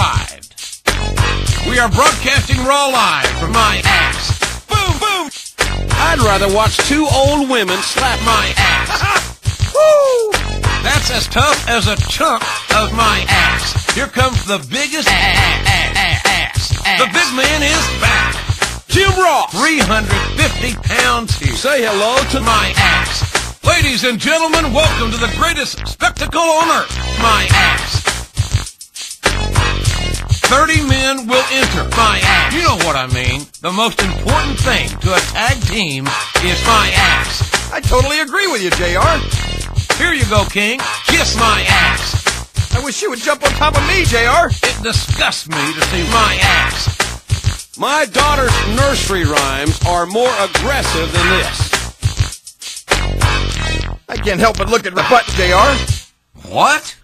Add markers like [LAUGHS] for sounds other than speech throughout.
arrived. We are broadcasting Raw live from my ass. Boom, boom. I'd rather watch two old women slap my ass. [LAUGHS] Woo! That's as tough as a chunk of my ass. Here comes the biggest ass. The big man is back. Jim Ross, 350 pounds here. Say hello to my ass. Ladies and gentlemen, welcome to the greatest spectacle on earth. My ass. 30 men will enter my ass. You know what I mean. The most important thing to a tag team is my ass. I totally agree with you, JR. Here you go, King. Kiss my ass. I wish you would jump on top of me, JR. It disgusts me to see my ass. My daughter's nursery rhymes are more aggressive than this. I can't help but look at the butt, JR. What?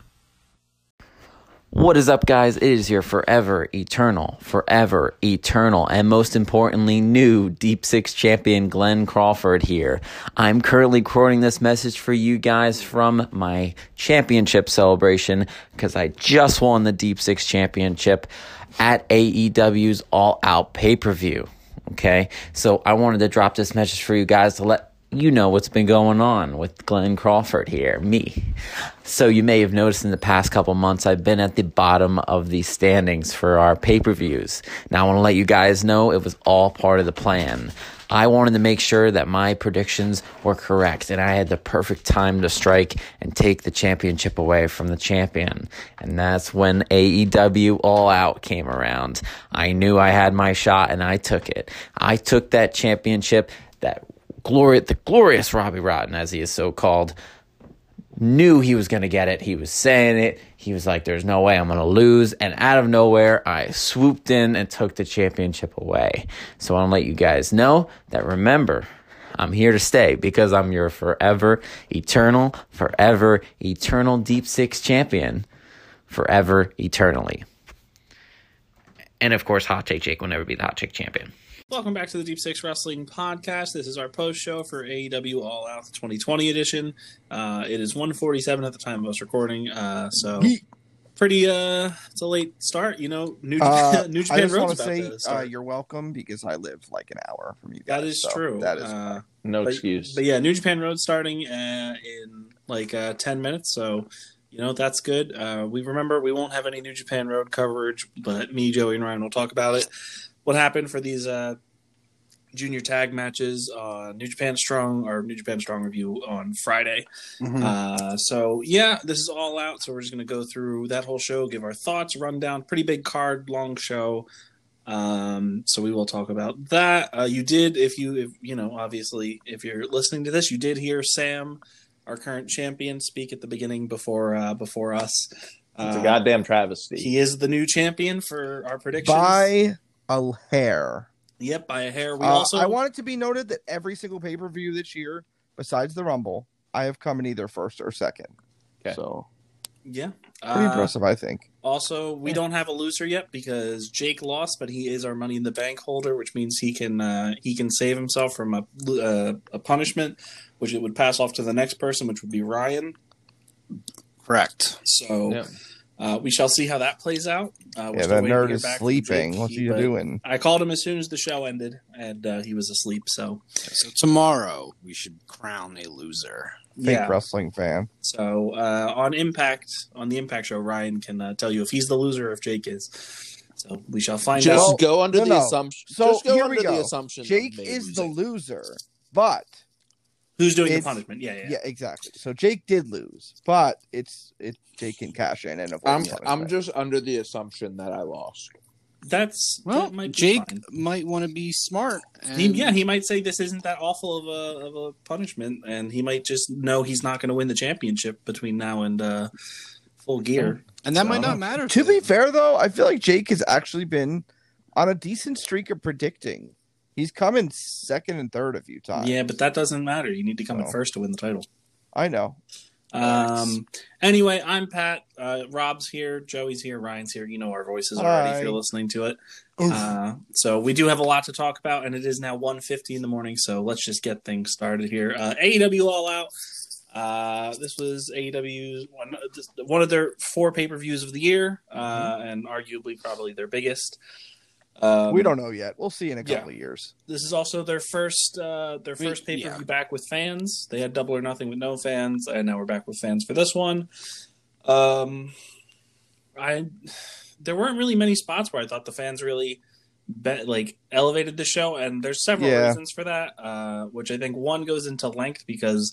What is up, guys? It is your forever, eternal, forever, eternal, and most importantly, new Deep Six champion Glenn Crawford here. I'm currently quoting this message for you guys from my championship celebration because I just won the Deep Six championship at AEW's All Out pay per view. Okay, so I wanted to drop this message for you guys to let you know what's been going on with Glenn Crawford here, me. So you may have noticed in the past couple months I've been at the bottom of the standings for our pay-per-views. Now I want to let you guys know it was all part of the plan. I wanted to make sure that my predictions were correct and I had the perfect time to strike and take the championship away from the champion. And that's when AEW All Out came around. I knew I had my shot and I took it. I took that championship that the glorious Robbie Rotten, as he is so called, knew he was going to get it. He was saying it. He was like, there's no way I'm going to lose. And out of nowhere, I swooped in and took the championship away. So I want to let you guys know that remember, I'm here to stay because I'm your forever, eternal, forever, eternal Deep Six champion. Forever, eternally. And of course, Hot Take Jake will never be the Hot Take champion. Welcome back to the Deep Six Wrestling Podcast. This is our post show for AEW All Out 2020 edition. Uh, it is 147 at the time of us recording, uh, so pretty. Uh, it's a late start, you know. New, Uh, [LAUGHS] New I Japan just want Road's to about say to uh, you're welcome because I live like an hour from you guys. that is so true. That is uh, No but, excuse. But yeah, New Japan Road starting uh, in like uh, 10 minutes, so you know that's good. Uh, we remember we won't have any New Japan Road coverage, but me, Joey, and Ryan will talk about it. What happened for these uh, junior tag matches on New Japan Strong or New Japan Strong review on Friday. Mhm. Uh, so yeah, this is all out. So we're just gonna go through that whole show, give our thoughts, rundown. Pretty big card, long show. Um, so we will talk about that. Uh, you did, if you, if you know, obviously, if you're listening to this, you did hear Sam, our current champion, speak at the beginning before uh, before us. it's a Uh, goddamn travesty. He is the new champion for our predictions. by a hair. Yep, by a hair. We Uh, also I want it to be noted that every single pay per view this year, besides the Rumble, I have come in either first or second. Okay. So yeah. pretty Uh, impressive, I think. Also, we don't have a loser yet because Jake lost, but he is our Money in the Bank holder, which means he can uh, he can save himself from a uh, a punishment, which it would pass off to the next person, which would be Ryan. Correct. So Yeah. Uh, we shall see how that plays out. Uh, we're Yeah, that nerd is sleeping. Jake. What's He- he doing? I called him as soon as the show ended, and uh, he was asleep. So So tomorrow we should crown a loser. Fake yeah. wrestling fan. So uh, on Impact, on the Impact show, Ryan can uh, tell you if he's the loser or if Jake is. So we shall find just out. Well, go under no, the no. assumption. So, just go here under we the go. assumption. Jake is the loser, but Who's doing the punishment? Yeah, yeah. yeah, exactly. So Jake did lose, but it's it Jake can cash in and avoid I'm punishment. I'm just under the assumption that I lost. That's Well, that might Jake fine. might want to be smart. And He, yeah, he might say this isn't that awful of a of a punishment, and he might just know he's not going to win the championship between now and uh, full gear. and that might not matter. To be fair, though, I feel like Jake has actually been on a decent streak of predicting. He's come in second and third a few times. Yeah, but that doesn't matter. You need to come in first to win the title. I know. Um. Anyway, I'm Pat. Uh, Rob's here. Joey's here. Ryan's here. You know our voices already if you're listening to it. Uh, so we do have a lot to talk about, and it is now 1.50 in the morning. So let's just get things started here. Uh, AEW All Out. Uh, this was AEW's one, one of their four pay per views of the year, uh, and arguably probably their biggest. Um, we don't know yet. We'll see in a yeah. couple of years. This is also their first uh, their first pay per view yeah. back with fans. They had Double or Nothing with no fans, and now we're back with fans for this one. Um, I there weren't really many spots where I thought the fans really be, like elevated the show, and there's several Yeah. reasons for that. Uh, which I think one goes into length because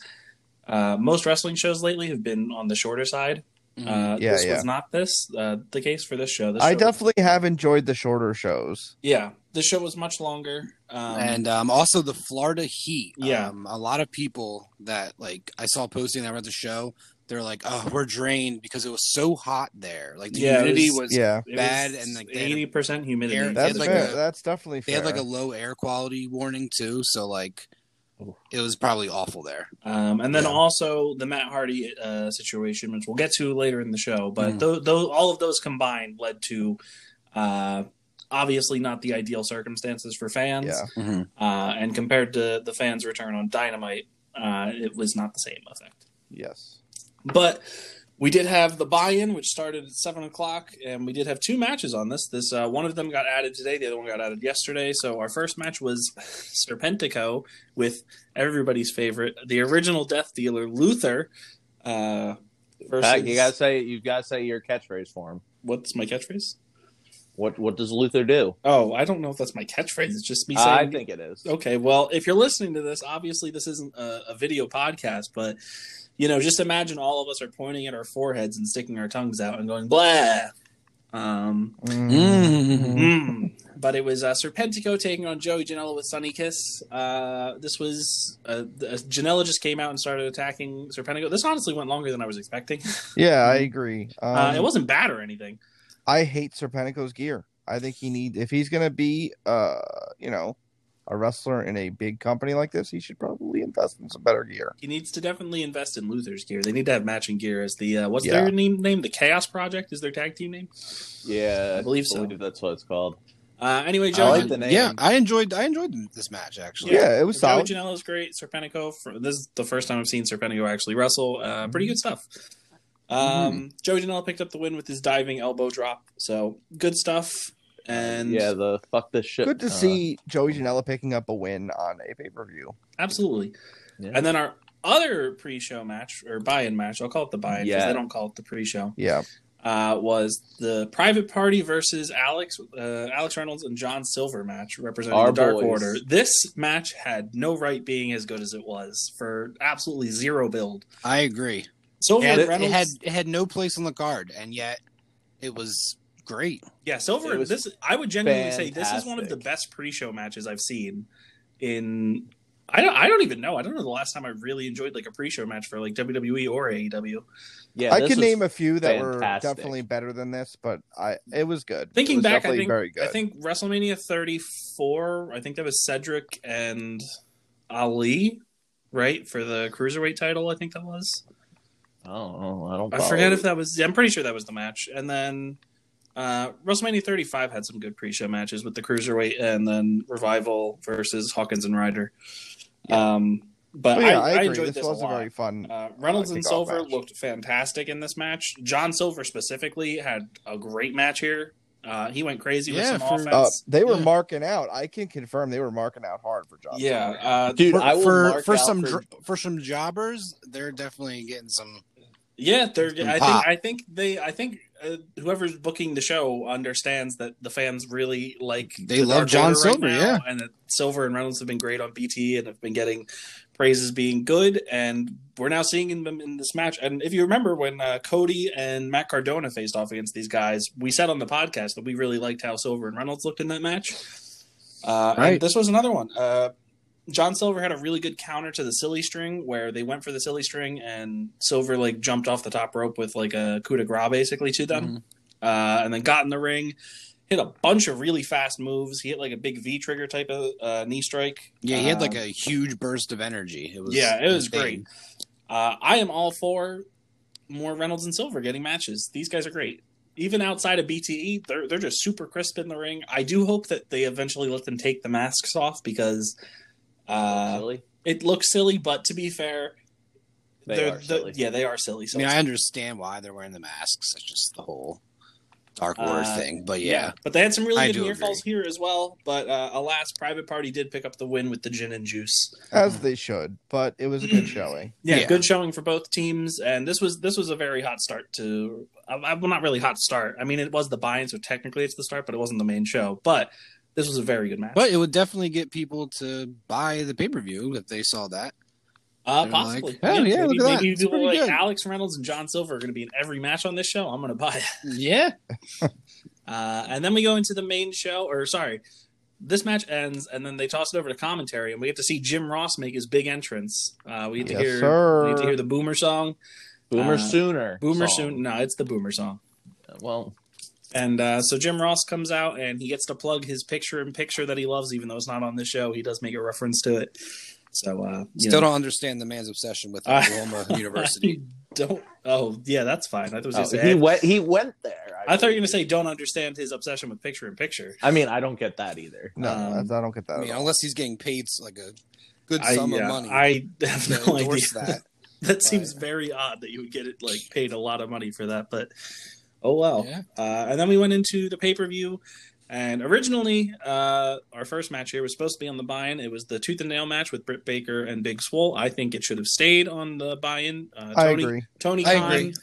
uh, most wrestling shows lately have been on the shorter side. Mhm. Uh, Yeah, this yeah. was not this uh, the case for this show. This I show- definitely have enjoyed the shorter shows. yeah, this show was much longer. Um, and um, also the Florida heat. Yeah. Um, a lot of people that like I saw posting that were at the show, they're like, "Oh, we're drained because it was so hot there. Like the Yeah, humidity was- was, Yeah, bad was and, like, they had a- eighty percent humidity. air- that's like, fair. a- that's definitely fair. they had like a low air quality warning too. So like, it was probably awful there. Um, and then Yeah. also the Matt Hardy uh, situation, which we'll get to later in the show. But Mm. tho- tho- all of those combined led to uh, obviously not the ideal circumstances for fans. yeah, Uh, and compared to the fans' return on Dynamite, uh, it was not the same effect. yes. But we did have the buy-in, which started at seven o'clock, and we did have two matches on this. This uh, one of them got added today, the other one got added yesterday. So our first match was [LAUGHS] Serpentico with everybody's favorite, the original Death Dealer Luther. Uh, versus Pat, you gotta say you gotta say your catchphrase for him. what's my catchphrase? What what does Luther do? Oh, I don't know if that's my catchphrase. It's just me saying. I think it is. Okay, well, if you're listening to this, obviously this isn't a, a video podcast, but you know, just imagine all of us are pointing at our foreheads and sticking our tongues out and going blah. Um, Mm. Mm. But it was uh, Serpentico taking on Joey Janela with Sonny Kiss. Uh, this was uh, uh, Janela just came out and started attacking Serpentico. This honestly went longer than I was expecting. [LAUGHS] Yeah, I agree. Um, uh, it wasn't bad or anything. I hate Serpentico's gear. I think he need if he's gonna be uh you know a wrestler in a big company like this, he should probably invest in some better gear. He needs to definitely invest in Luther's gear. They need to have matching gear as the uh, what's Yeah. their name? Name the Chaos Project is their tag team name. Yeah, I believe so. that's what it's called. Uh, anyway, I like the name. Yeah, I enjoyed I enjoyed this match actually. Yeah, it was Joey solid. Janela is great. Serpentico, for, this is the first time I've seen Serpentico actually wrestle. Uh, pretty good stuff. Um, Joey Janela picked up the win with his diving elbow drop. So good stuff. And yeah, the fuck this shit. Good to uh, see Joey Janela picking up a win on a pay per view. absolutely. Yeah. And then our other pre-show match or buy-in match, I'll call it the buy-in because Yeah. they don't call it the pre-show. Yeah, Uh, was the Private Party versus Alex uh, Alex Reynolds and John Silver match representing Our the Dark boys. Order. This match had no right being as good as it was for absolutely zero build. I agree. Silver It had, and it Reynolds, had it had no place on the card, and yet it was great. yeah, Silver. Was This I would genuinely say this is one of the best pre-show matches I've seen. In I don't I don't even know. I don't know the last time I really enjoyed like a pre-show match for like WWE or AEW. Yeah, I this could name a few that were definitely better than this, but I it was good. Thinking was back, I think very good. I think WrestleMania 34. I think that was Cedric and Ali, right for the cruiserweight title. I think that was. I don't know. I don't. I forget if that was. I'm pretty sure that was the match. And then uh, WrestleMania 35 had some good pre-show matches with the cruiserweight, and then Revival versus Hawkins and Ryder. Um, but But yeah, I, I, I, enjoyed this, this, a was a lot. very fun. Uh, Reynolds uh, and Silver match. looked fantastic in this match. John Silver specifically had a great match here. Uh, he went crazy with Yeah, some for- offense. Uh, they were Yeah. marking out. I can confirm they were marking out hard for John. yeah, Silver. uh, dude. for I will for, mark for out some for- dr- for some jobbers, they're definitely getting some. Yeah. They're. I think. I think they. I think uh, whoever's booking the show understands that the fans really like. They the love John right Silver, now, yeah. and that Silver and Reynolds have been great on BT and have been getting praises being good, and we're now seeing them in this match. And if you remember when uh, Cody and Matt Cardona faced off against these guys, we said on the podcast that we really liked how Silver and Reynolds looked in that match. Uh, Right. And this was another one. Uh, John Silver had a really good counter to the silly string where they went for the silly string and Silver like jumped off the top rope with like a coup de grace basically to them, Mm-hmm. uh, and then got in the ring, hit a bunch of really fast moves. He hit like a big V trigger type of uh, knee strike. Yeah, he had like Um, a huge burst of energy. It was yeah, it was insane. great. Uh, I am all for more Reynolds and Silver getting matches. These guys are great. Even outside of BTE, they're they're just super crisp in the ring. I do hope that they eventually let them take the masks off because uh, Really? it looks silly. But to be fair, They They're- are the- silly. yeah, they are silly. I mean, I understand why they're wearing the masks. It's just the whole Dark Lord Uh, thing. But yeah, but they had some really I good do near agree. falls here as well. But uh, alas, Private Party did pick up the win with the gin and juice. as they should. But it was a good showing. Yeah, Yeah. good showing for both teams, and this was this was a very hot start to. Uh, well, not really hot start. I mean, it was the buy-in, so technically it's the start, but it wasn't the main show. But this was a very good match. but it would definitely get people to buy the pay per view if they saw that. uh, they're possibly, like, oh, yeah, maybe, look at that. maybe It's people like good. Alex Reynolds and John Silver are going to be in every match on this show. I'm going to buy it. [LAUGHS] Yeah, Uh, and then we go into the main show, or sorry, this match ends, and then they toss it over to commentary, and we get to see Jim Ross make his big entrance. Uh, we get to Yes, hear, sir. we get to hear the Boomer song. Boomer Uh, Sooner. Boomer song. soon, no, it's the Boomer song. Well, And uh, so Jim Ross comes out, and he gets to plug his picture-in-picture that he loves, even though it's not on the show. He does make a reference to it. So, uh, still know. don't understand the man's obsession with Uh, Oklahoma [LAUGHS] University. [LAUGHS] don't. Oh, yeah, that's fine. I thought, was oh, say- he went. He went there. I thought you were going to say don't understand his obsession with picture-in-picture. I mean, I don't get that either. No, Um, I don't get that. I mean, at all. unless he's getting paid like a good I, sum yeah, of money I have to no idea. endorse that. [LAUGHS] that seems very odd that you would get it like paid a lot of money for that but oh well Yeah. uh, and then we went into the pay-per-view and originally uh, our first match here was supposed to be on the buy-in it was the tooth and nail match with britt baker and big swole i think it should have stayed on the buy-in uh, I tony, agree. tony I khan agree.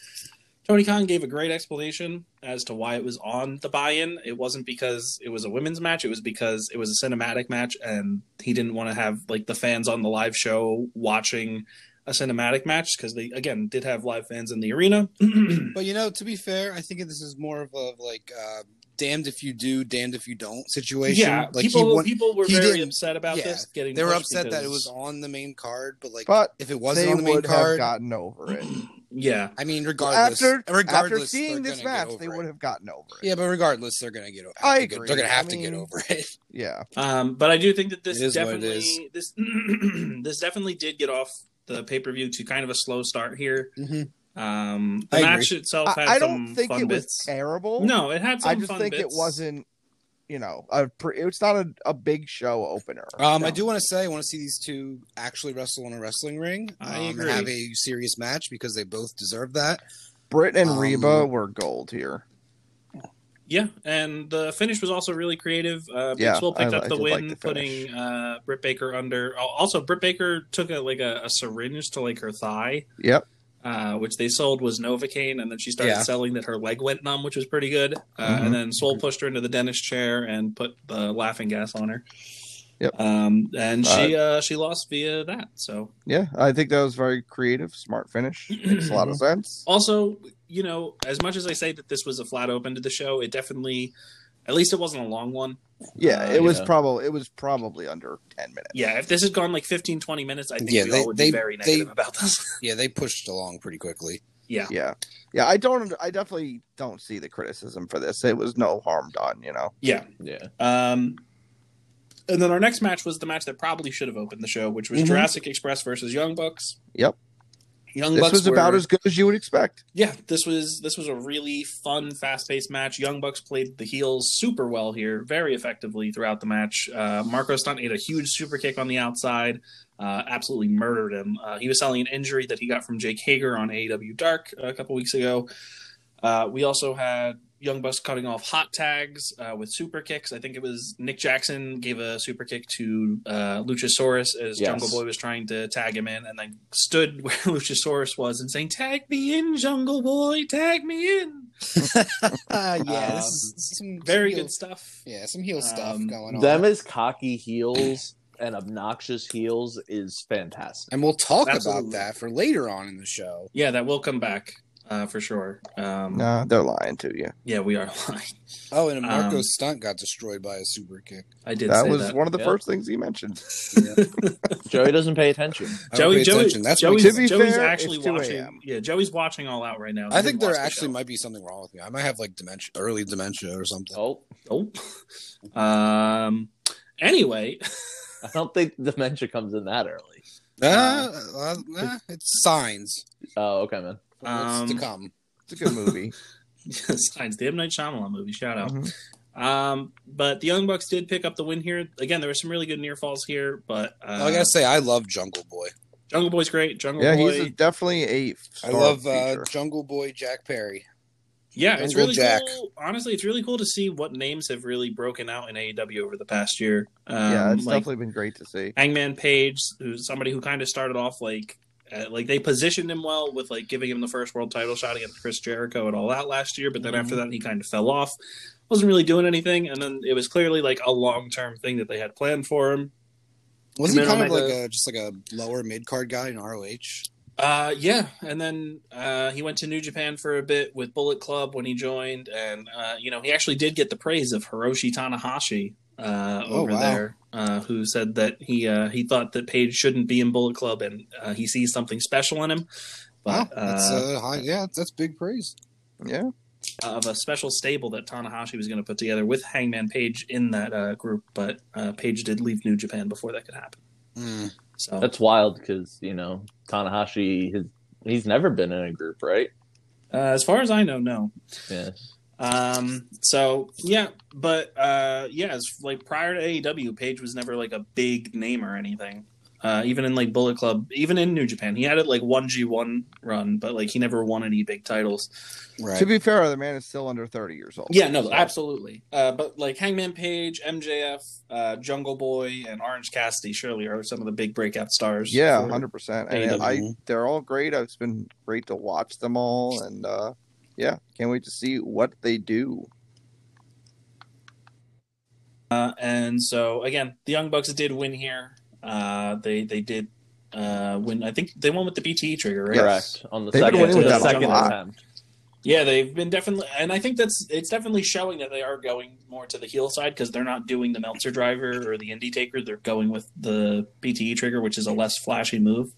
Tony Khan gave a great explanation as to why it was on the buy-in. It wasn't because it was a women's match; it was because it was a cinematic match, and he didn't want to have like the fans on the live show watching a cinematic match because they again did have live fans in the arena. [CLEARS THROAT] But you know, to be fair, I think this is more of a like uh, damned if you do, damned if you don't situation. yeah, like people he won- people were he very didn't- upset about yeah, this. Getting they were pushed upset that it was on the main card, but like But if it wasn't on the main would have card, gotten over it. [CLEARS THROAT] yeah. I mean, regardless, after regardless, after seeing this match, they would have gotten over it. Yeah, but regardless, they're gonna get. Have I to get- agree. They're gonna have I to get over it. [LAUGHS] Yeah, Um, but I do think that this It is what it definitely this [CLEARS THROAT] this definitely did get off the pay per view to kind of a slow start here. Mhm. Um, the I match itself I, had I some don't think fun it was terrible. No, it had some I just fun think it wasn't. You know, a pre, it's not a, a big show opener. Um, I do want to say I want to see these two actually wrestle in a wrestling ring. I um, agree. Have a serious match because they both deserve that. Britt and um, Reba were gold here. Yeah, and the finish was also really creative. Uh, Big Yeah, Swole picked I- up the win, like the putting uh, Britt Baker under. Also, Britt Baker took a like a, a syringe to like her thigh, Yep. uh, which they sold was Novocaine, and then she started Yeah. selling that her leg went numb, which was pretty good. Uh, Mhm. And then Swole pushed her into the dentist chair and put the laughing gas on her. Yep. Um, and she uh, she lost via that. So Yeah, I think that was very creative, smart finish. Makes a lot of sense. also, you know, as much as I say that this was a flat open to the show, it definitely, at least it wasn't a long one. Yeah, Uh, it was yeah. probably it was probably under ten minutes. Yeah, if this had gone like 15, 20 minutes, I think Yeah, we they- all would they- be very they- negative about this. [LAUGHS] Yeah, they pushed along pretty quickly. yeah. Yeah, yeah. I don't. I definitely don't see the criticism for this. It was no harm done. You know. Yeah. Yeah. Um, and then our next match was the match that probably should have opened the show, which was Mhm. Jurassic Express versus Young Bucks. Yep. Young This Bucks was about as good as you would expect. Yeah, this was this was a really fun, fast paced match. Young Bucks played the heels super well here, very effectively throughout the match. Uh, Marko Stunt ate a huge super kick on the outside, uh, absolutely murdered him. Uh, he was selling an injury that he got from Jake Hager on AEW Dark a couple weeks ago. Uh, we also had Young Bucks cutting off hot tags uh, with super kicks. I think it was Nick Jackson gave a super kick to uh, Luchasaurus as Yes. Jungle Boy was trying to tag him in, and then stood [LAUGHS] where Luchasaurus was and saying, "Tag me in, Jungle Boy, tag me in." [LAUGHS] yeah, Um, this is some Very heel- good stuff. Yeah, some heel stuff Um, going on. Them as cocky heels and obnoxious heels is fantastic. and we'll talk Absolutely. about that for later on in the show. Yeah, that will come back uh, for sure. Um, Nah, they're lying to you. Yeah, we are [LAUGHS] lying. Oh, and Marko's Um, stunt got destroyed by a super kick. I did That say was that. one of the Yeah. first things he mentioned. [LAUGHS] Joey doesn't pay attention. Joey, pay Joey, attention. That's what Joey's, To be Joey's fair, actually it's watching. a.m.. Yeah, Joey's watching all out right now. He I think didn't there watch the actually might be something wrong with me. I might have like dementia, early dementia or something. Oh, Oh. [LAUGHS] Um. Anyway, I don't think dementia comes in that early. Uh, uh, uh, it's signs. Oh, okay, man. What's to Um, come? It's a good movie. Signs the M Night Shyamalan movie. Shout out. Mhm. Um, but the Young Bucks did pick up the win here. Again, there were some really good near falls here, but uh, I gotta say, I love Jungle Boy. Jungle Boy's great. Jungle Yeah, Boy. he's a, definitely a. I love uh. Jungle Boy Jack Perry. Yeah, it's really Jack. cool. Honestly, it's really cool to see what names have really broken out in AEW over the past year. Um, yeah, it's like definitely been great to see. Hangman Page, who's somebody who kind of started off like, uh, like they positioned him well with like giving him the first world title shot against Chris Jericho and All that last year, but then after Mm-hmm. that he kind of fell off, wasn't really doing anything, and then it was clearly like a long term thing that they had planned for him. Wasn't he Middle kind of like Omega. a just like a lower mid card guy in ROH? Uh, yeah, and then uh, he went to New Japan for a bit with Bullet Club when he joined, and uh, you know he actually did get the praise of Hiroshi Tanahashi uh, Oh, over wow. there, uh, who said that he uh, he thought that Page shouldn't be in Bullet Club, and uh, he sees something special in him. Wow, that's uh, uh, high, yeah, that's big praise. Yeah, of a special stable that Tanahashi was going to put together with Hangman Page in that uh, group, but uh, Page did leave New Japan before that could happen. Mm. So That's wild because you know Tanahashi has he's never been in a group, right? uh, as far as I know, no. Yeah. Um. So yeah, but uh, yeah, it's like prior to AEW, Page was never like a big name or anything. Uh, even in like Bullet Club, even in New Japan, he had it like one G one run, but like he never won any big titles. Right. to be fair, the man is still under thirty years old. Yeah, no, So, absolutely. Uh, but like Hangman Page, MJF, uh, Jungle Boy, and Orange Cassidy surely are some of the big breakout stars. Yeah, hundred percent. And I, they're all great. It's been great to watch them all, and uh, yeah, can't wait to see what they do. Uh, and so again, the Young Bucks did win here. Uh, they they did uh, win. I think they won with the BTE trigger, right? Yes. Correct. On the They've second, winning the second attempt. Yeah, they've been definitely, and I think that's it's definitely showing that they are going more to the heel side because they're not doing the Meltzer driver or the Indie Taker. They're going with the BTE trigger, which is a less flashy move.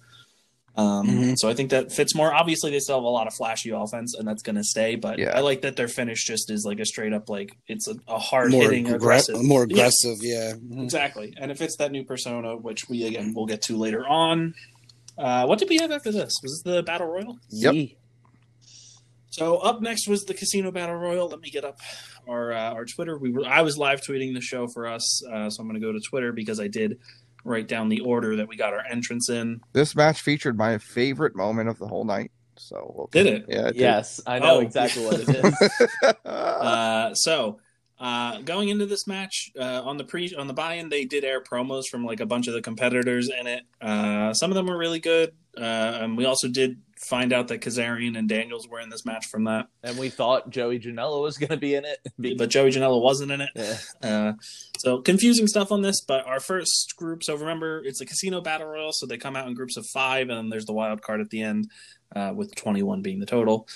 Um, Mhm. So I think that fits more. Obviously, they still have a lot of flashy offense, and that's going to stay. But Yeah. I like that their finish just is like a straight up like it's a, a hard more hitting aggra- aggressive, more Yeah, aggressive. Yeah. Mhm. exactly, and it fits that new persona, which we again will get to later on. Uh, what did we have after this? Was this the battle royal? Yep. Yee. So up next was the Casino Battle Royal. Let me get up our uh, our Twitter. We were I was live tweeting the show for us, uh, so I'm going to go to Twitter because I did write down the order that we got our entrance in. This match featured my favorite moment of the whole night. So we'll- Did it? Yeah. It Yes, I know Oh. exactly what it [LAUGHS] is. Uh, so uh, going into this match uh, on the pre on the buy-in, they did air promos from like a bunch of the competitors in it. Uh, some of them were really good, uh, and we also did find out that Kazarian and Daniels were in this match from that, and we thought Joey Janela was going to be in it. [LAUGHS] but Joey Janela wasn't in it. Yeah. Uh, so confusing stuff on this, but our first group. So remember, it's a casino battle royal, so they come out in groups of five, and then there's the wild card at the end, uh, with 21 being the total.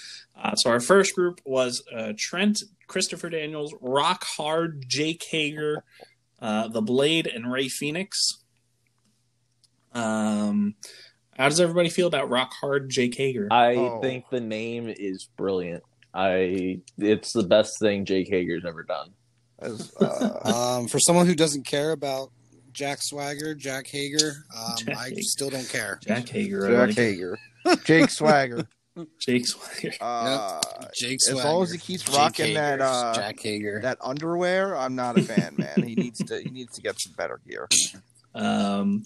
Uh, so our first group was uh, Trent, Christopher Daniels, Rock Hard, Jake Hager, uh, the Blade, and Rey Fenix. Um, how does everybody feel about Rock Hard, Jake Hager? I Oh. think the name is brilliant. I it's the best thing Jake Hager's ever done. As, uh, Um, for someone who doesn't care about Jack Swagger, Jack Hager, um, Jack I Hager. still don't care. Jack Hager, Jack like. Hager, Jake Swagger. [LAUGHS] Jake Swagger. Uh, Jake as long as he keeps Jake rocking that, uh, Jack Hager. that underwear, I'm not a fan, man. He needs to he needs to get some better gear. Um,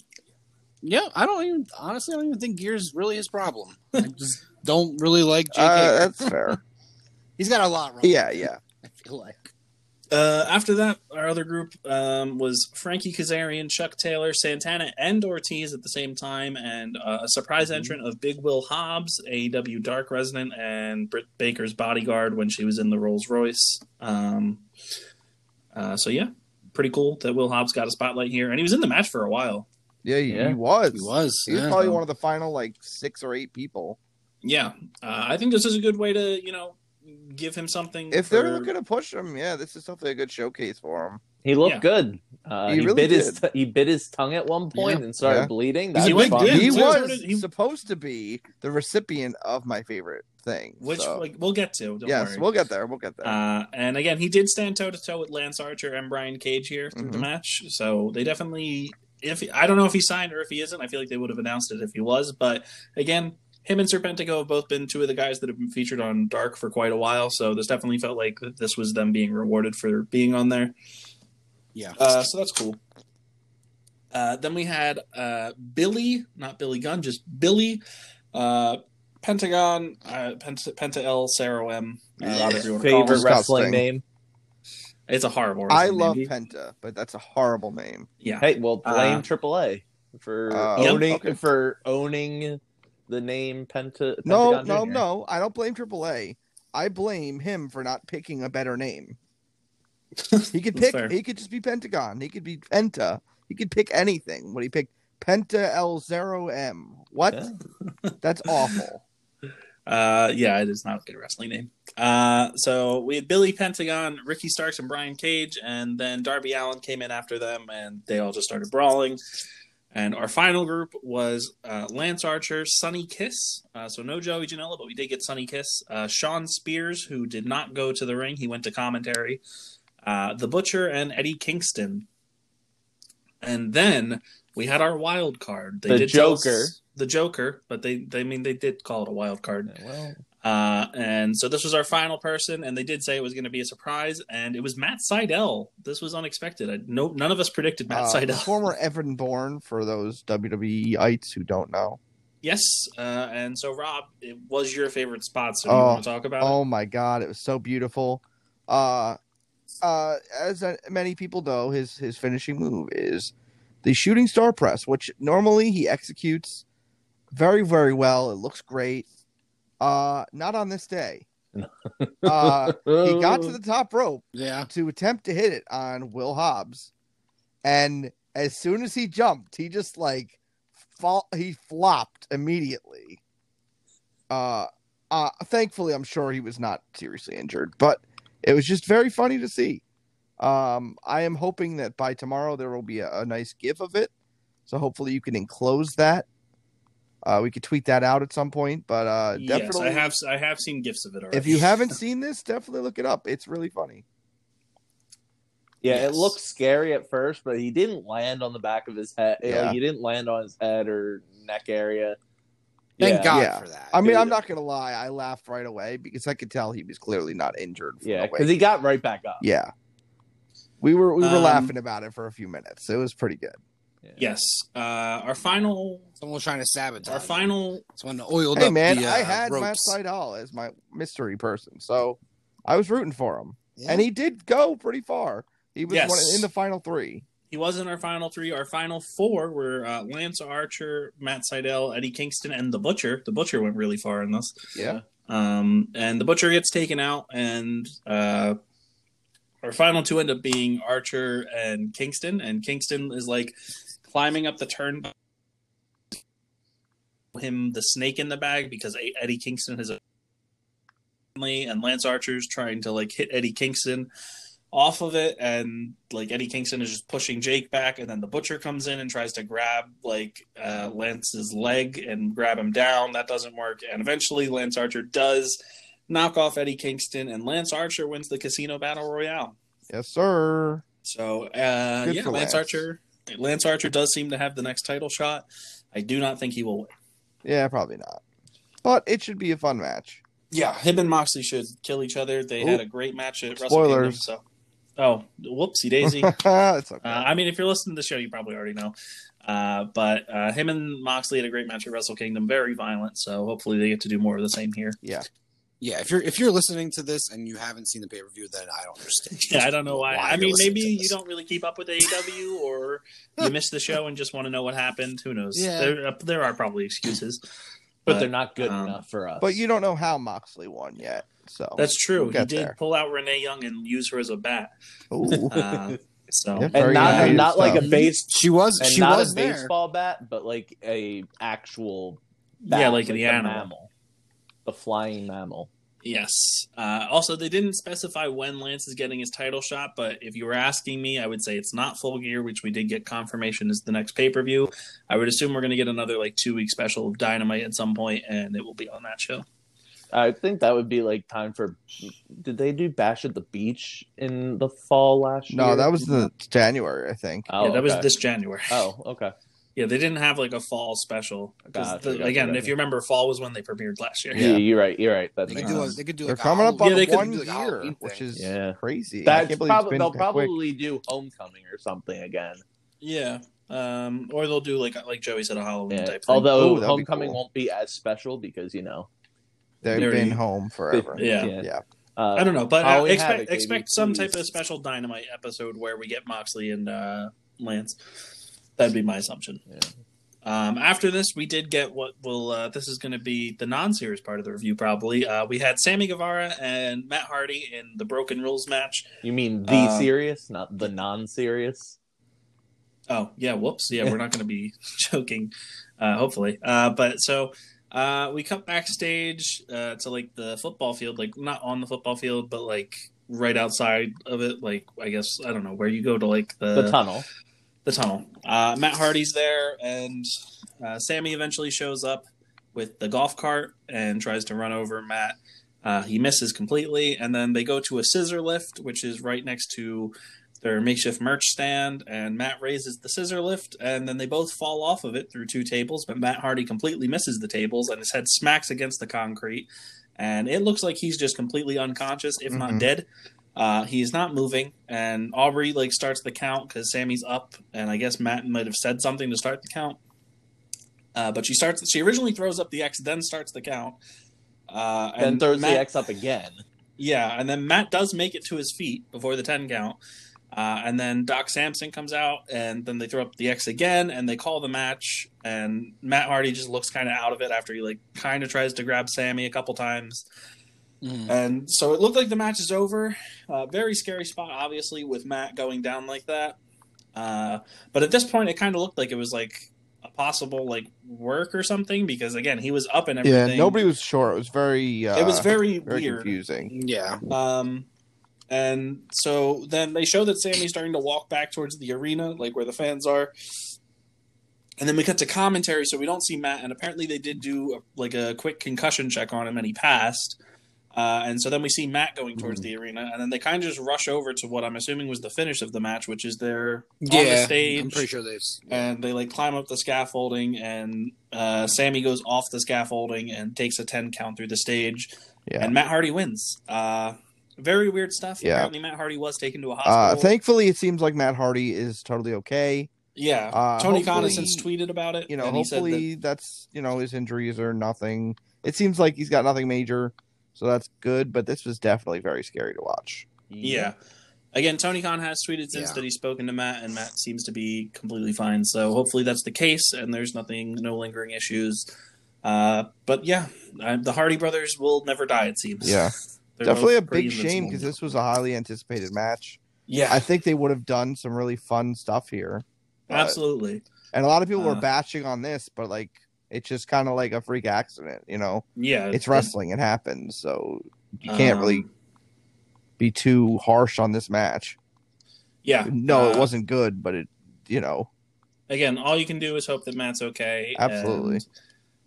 yeah, I don't even honestly. I don't even think gear's really his problem. [LAUGHS] I just don't really like Jake Uh, that's fair. [LAUGHS] He's got a lot wrong. Yeah, yeah. [LAUGHS] I feel like. Uh, after that, our other group um, was Frankie Kazarian, Chuck Taylor, Santana, and Ortiz at the same time, and uh, a surprise entrant of Big Will Hobbs, AEW Dark Resident, and Britt Baker's bodyguard when she was in the Rolls Royce. Um, uh, so yeah, pretty cool that Will Hobbs got a spotlight here, and he was in the match for a while. Yeah, he, Yeah. he was. He was. He was yeah. probably one of the final like six or eight people. Yeah, uh, I think this is a good way to you know give him something. If for- they're looking to push him, yeah, this is definitely a good showcase for him. He looked Yeah. good. Uh, He he really bit his did. t- he bit his tongue at one point Yeah. and started Yeah. bleeding. He's That a was big fun. he was he- supposed to be the recipient of my favorite thing. which so- like we'll get to. Don't yes, worry. we'll get there. We'll get there. Uh, and again, he did stand toe to toe with Lance Archer and Brian Cage here through the Mhm. match. So they definitely, if I don't know if he signed or if he isn't, I feel like they would have announced it if he was. But again, him and Serpentico have both been two of the guys that have been featured on Dark for quite a while. So this definitely felt like this was them being rewarded for being on there. Yeah. Uh, so that's cool. Uh, then we had uh, Billy, not Billy Gunn, just Billy, uh, Pentagon, uh, Penta, Penta L, Zero M. Uh, whatever you wanna call Favorite wrestling name. It's a horrible. I love name. Penta, but that's a horrible name. Yeah. Hey, well, blame Uh, AAA for Uh, owning okay. for owning the name Penta. No, Pentagon no, Jr.. no. I don't blame AAA. I blame him for not picking a better name. He could [LAUGHS] pick. fair. He could just be Pentagon. He could be Penta. He could pick anything. When he picked Penta El Zero M. What? Yeah. That's awful. Uh, yeah, it is not a good wrestling name. Uh, so we had Billy Pentagon, Ricky Starks, and Brian Cage, and then Darby Allin came in after them, and they all just started brawling. And our final group was uh, Lance Archer, Sonny Kiss. Uh, so no Joey Janela, but we did get Sonny Kiss. Uh, Shawn Spears, who did not go to the ring, he went to commentary. Uh, the Butcher and Eddie Kingston. And then we had our wild card. They The did tell us- Joker. The Joker, but they, they I mean they did call it a wild card. Well, Uh, and so this was our final person, and they did say it was going to be a surprise, and it was Matt Sydal. This was unexpected. I, no, none of us predicted Matt Uh, Sydal. former Evan Bourne for those WWEites who don't know. yes, uh, and so Rob, it was your favorite spot. So Oh, you want to talk about Oh my god, it was so beautiful. Uh uh as uh, many people know, his his finishing move is the shooting star press, which normally he executes very very well. It looks great. Uh not on this day. [LAUGHS] Uh he got to the top rope Yeah. to attempt to hit it on Will Hobbs. And as soon as he jumped, he just like fall he flopped immediately. Uh uh thankfully I'm sure he was not seriously injured, but it was just very funny to see. Um I am hoping that by tomorrow there will be a, a nice gif of it. So hopefully you can enclose that. Uh we could tweet that out at some point, but uh Yes, I have. I have seen gifs of it already. if you haven't [LAUGHS] seen this, definitely look it up. It's really funny. yeah, Yes. it looked scary at first, but he didn't land on the back of his head. Yeah. Like, he didn't land on his head or neck area. Thank yeah. God Yeah. for that. I mean, Dude. I'm not gonna lie. I laughed right away because I could tell he was clearly not injured. from Yeah, because he got right back up. yeah. We were we were Um, laughing about it for a few minutes. It was pretty good. Yes, uh, our final, Someone was trying to sabotage. our him. final. Someone oiled Hey up man, the, uh, I had Matt. Sydal as my mystery person, so I was rooting for him, Yeah. and he did go pretty far. He was Yes. one in the final three. He was in our final three. Our final four were uh, Lance Archer, Matt Sydal, Eddie Kingston, and the Butcher. The Butcher went really far in this. Yeah, Um, and the butcher gets taken out, and uh, our final two end up being Archer and Kingston. And Kingston is like climbing up the turn. Him the snake in the bag because Eddie Kingston has a and Lance Archer's trying to like hit Eddie Kingston off of it, and like Eddie Kingston is just pushing Jake back, and then the butcher comes in and tries to grab like uh, Lance's leg and grab him down. That doesn't work, and eventually Lance Archer does knock off Eddie Kingston, and Lance Archer wins the Casino Battle Royale. yes, sir. So uh, yeah, Lance Lance. Archer. Lance Archer does seem to have the next title shot. I do not think he will win. Yeah, probably not, but it should be a fun match. Yeah, him and Moxley should kill each other. They Ooh. had a great match at Wrestle Kingdom. So, oh, whoopsie daisy. [LAUGHS] it's okay. Uh, I mean, if you're listening to the show, you probably already know. Uh, but uh, him and Moxley had a great match at Wrestle Kingdom, very violent. So hopefully they get to do more of the same here. yeah, Yeah, if you're if you're listening to this and you haven't seen the pay per view, then I don't understand. [LAUGHS] Yeah, I don't know why. I mean, maybe you don't really keep up with [LAUGHS] AEW, or you missed the show and just want to know what happened. Who knows? Yeah. There, uh, there are probably excuses, But they're not good um, enough for us. but you don't know how Moxley won yet, so That's true. We'll he did there. pull out Renee Young and use her as a bat. Ooh. Uh, so [LAUGHS] Yeah. and not innovative and not like a base She was and she not was a there. baseball bat, but like a actual yeah, bat, like, the the animal. Mammal, the flying mammal. Yes. Uh, also, they didn't specify when Lance is getting his title shot, but if you were asking me, I would say it's not full gear, which we did get confirmation is the next pay per view. I would assume we're going to get another like two week special of Dynamite at some point, and it will be on that show. I think that would be like time for. Did they do Bash at the Beach in the fall last year? no, that was the January, I think. Oh, yeah, that was this January. Oh, okay. Yeah, they didn't have like a fall special. 'Cause Gotcha, the- gotcha, again, gotcha. if you remember, fall was when they premiered last year. Yeah, you're right. You're right. That They could do a, they could do They're like coming up on Yeah, they could one do like year, Halloween which is Yeah. crazy. That's can't probably they'll that quick. probably do Homecoming or something again. Yeah. Um, or they'll do like like Joey said, a Halloween Yeah. type thing. Although Ooh, Homecoming cool. won't be as special Ooh, that'd be Homecoming cool. won't be as special because you know. They've They already- been home [LAUGHS] forever. Yeah. Yeah. Uh, I don't know, but uh, expect Havoc, baby, expect some type of special Dynamite episode where we get Moxley and uh, Lance. That'd be my assumption. Yeah. Um, after this, we did get what will uh, this is going to be the non-series part of the review. Probably uh, we had Sammy Guevara and Matt Hardy in the Broken Rules match. You mean the Uh, serious, not the non-serious? Oh yeah, whoops. Yeah, we're not going to be [LAUGHS] joking, uh, hopefully. Uh, but so uh, we cut backstage uh, to like the football field, like not on the football field, but like right outside of it. Like I guess I don't know where you go to like the the tunnel. The tunnel. Uh, Matt Hardy's there, and uh, Sammy eventually shows up with the golf cart and tries to run over Matt. Uh, he misses completely, and then they go to a scissor lift, which is right next to their makeshift merch stand. And Matt raises the scissor lift, and then they both fall off of it through two tables. But Matt Hardy completely misses the tables, and his head smacks against the concrete. And it looks like he's just completely unconscious, if not Mhm. dead. Uh, he's not moving, and Aubrey like starts the count because Sammy's up, and I guess Matt might have said something to start the count. Uh, but she starts. She originally throws up the X, then starts the count. Uh, Then and throws Matt, the X up again. Yeah, and then Matt does make it to his feet before the ten count. Uh, and then Doc Sampson comes out, and then they throw up the X again, and they call the match. And Matt Hardy just looks kind of out of it after he like kind of tries to grab Sammy a couple times. Mm. And so it looked like the match is over. Uh, very scary spot, obviously, with Matt going down like that. Uh, but at this point, it kind of looked like it was like a possible like work or something because again, he was up and everything. Yeah, nobody was sure. It was very. Uh, It was very, very weird. confusing. Yeah. Um, and so then they show that Sammy's starting to walk back towards the arena, like where the fans are. And then we cut to commentary, so we don't see Matt. And apparently, they did do a, like a quick concussion check on him, and he passed. Uh, and so then we see Matt going towards Mm-hmm. the arena, and then they kind of just rush over to what I'm assuming was the finish of the match, which is they're on the Yeah. stage I'm pretty sure there's. and they like climb up the scaffolding and uh, sammy goes off the scaffolding and takes a 10 count through the stage Yeah. and matt hardy wins uh, very weird stuff Yeah. apparently matt hardy was taken to a Uh, hospital thankfully, it seems like Matt Hardy is totally okay. yeah uh, tony khan has since tweeted about it You know, and he said that- hopefully that's you know his injuries are nothing. It seems like he's got nothing major, so that's good. But this was definitely very scary to watch. yeah again tony khan has tweeted since Yeah. that he's spoken to matt and matt seems to be completely fine so hopefully that's the case and there's nothing no lingering issues uh, but yeah uh, the hardy brothers will never die it seems Yeah, [LAUGHS] They're definitely a big shame because this was a highly anticipated match. yeah I think they would have done some really fun stuff here. but- absolutely And a lot of people were Uh, bashing on this, but like it's just kind of like a freak accident, you know. Yeah, It's wrestling; it happens, so you can't really Um, be too harsh on this match. Yeah, No, uh, it wasn't good, but it, you know, Again, all you can do is hope that Matt's okay. Absolutely.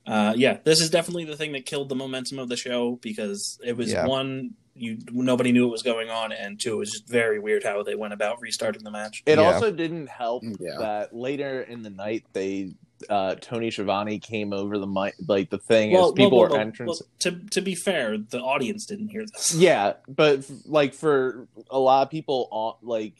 and, uh, yeah, this is definitely the thing that killed the momentum of the show because it was Yeah. one, you nobody knew what was going on, and two, it was just very weird how they went about restarting the match. It Yeah. also didn't help Yeah. that later in the night they uh Tony Schiavone came over the mic like the thing Well, as people well, were well, entrance. well, to to be fair, the audience didn't hear this. [LAUGHS] Yeah, but f- like for a lot of people on like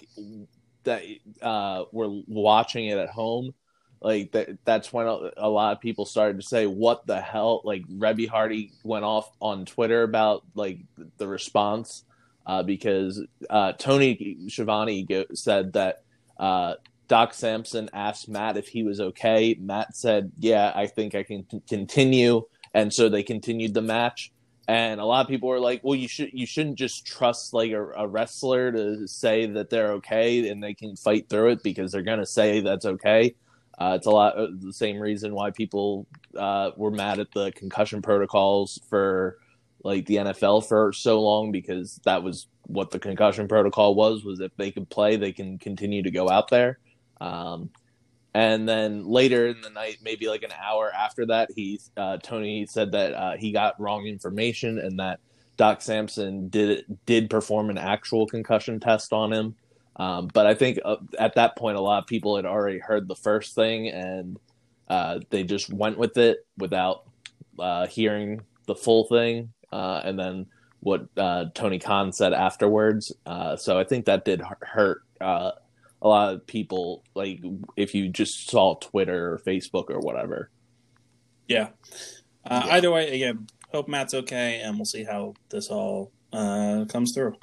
that uh were watching it at home, like that that's when a, a lot of people started to say what the hell like Reby Hardy went off on Twitter about like the response uh because uh Tony Schiavone go- said that uh Doc Sampson asked Matt if he was okay. Matt said, "Yeah, I think I can continue." And so they continued the match and a lot of people were like well you should you shouldn't just trust like a, a wrestler to say that they're okay and they can fight through it because they're going to say that's okay uh, it's a lot uh, the same reason why people uh, were mad at the concussion protocols for like the NFL for so long because that was what the concussion protocol was was if they could play they can continue to go out there um, and then later in the night, maybe like an hour after that, he uh, Tony said that uh, he got wrong information and that Doc Sampson did did perform an actual concussion test on him. Um, but I think uh, at that point, a lot of people had already heard the first thing and uh, they just went with it without uh, hearing the full thing. Uh, and then what Tony Khan said afterwards. So I think that did hurt a lot of people like if you just saw Twitter or Facebook or whatever. Yeah. Uh, Yeah. Either way, again, hope Matt's okay, and we'll see how this all uh, comes through.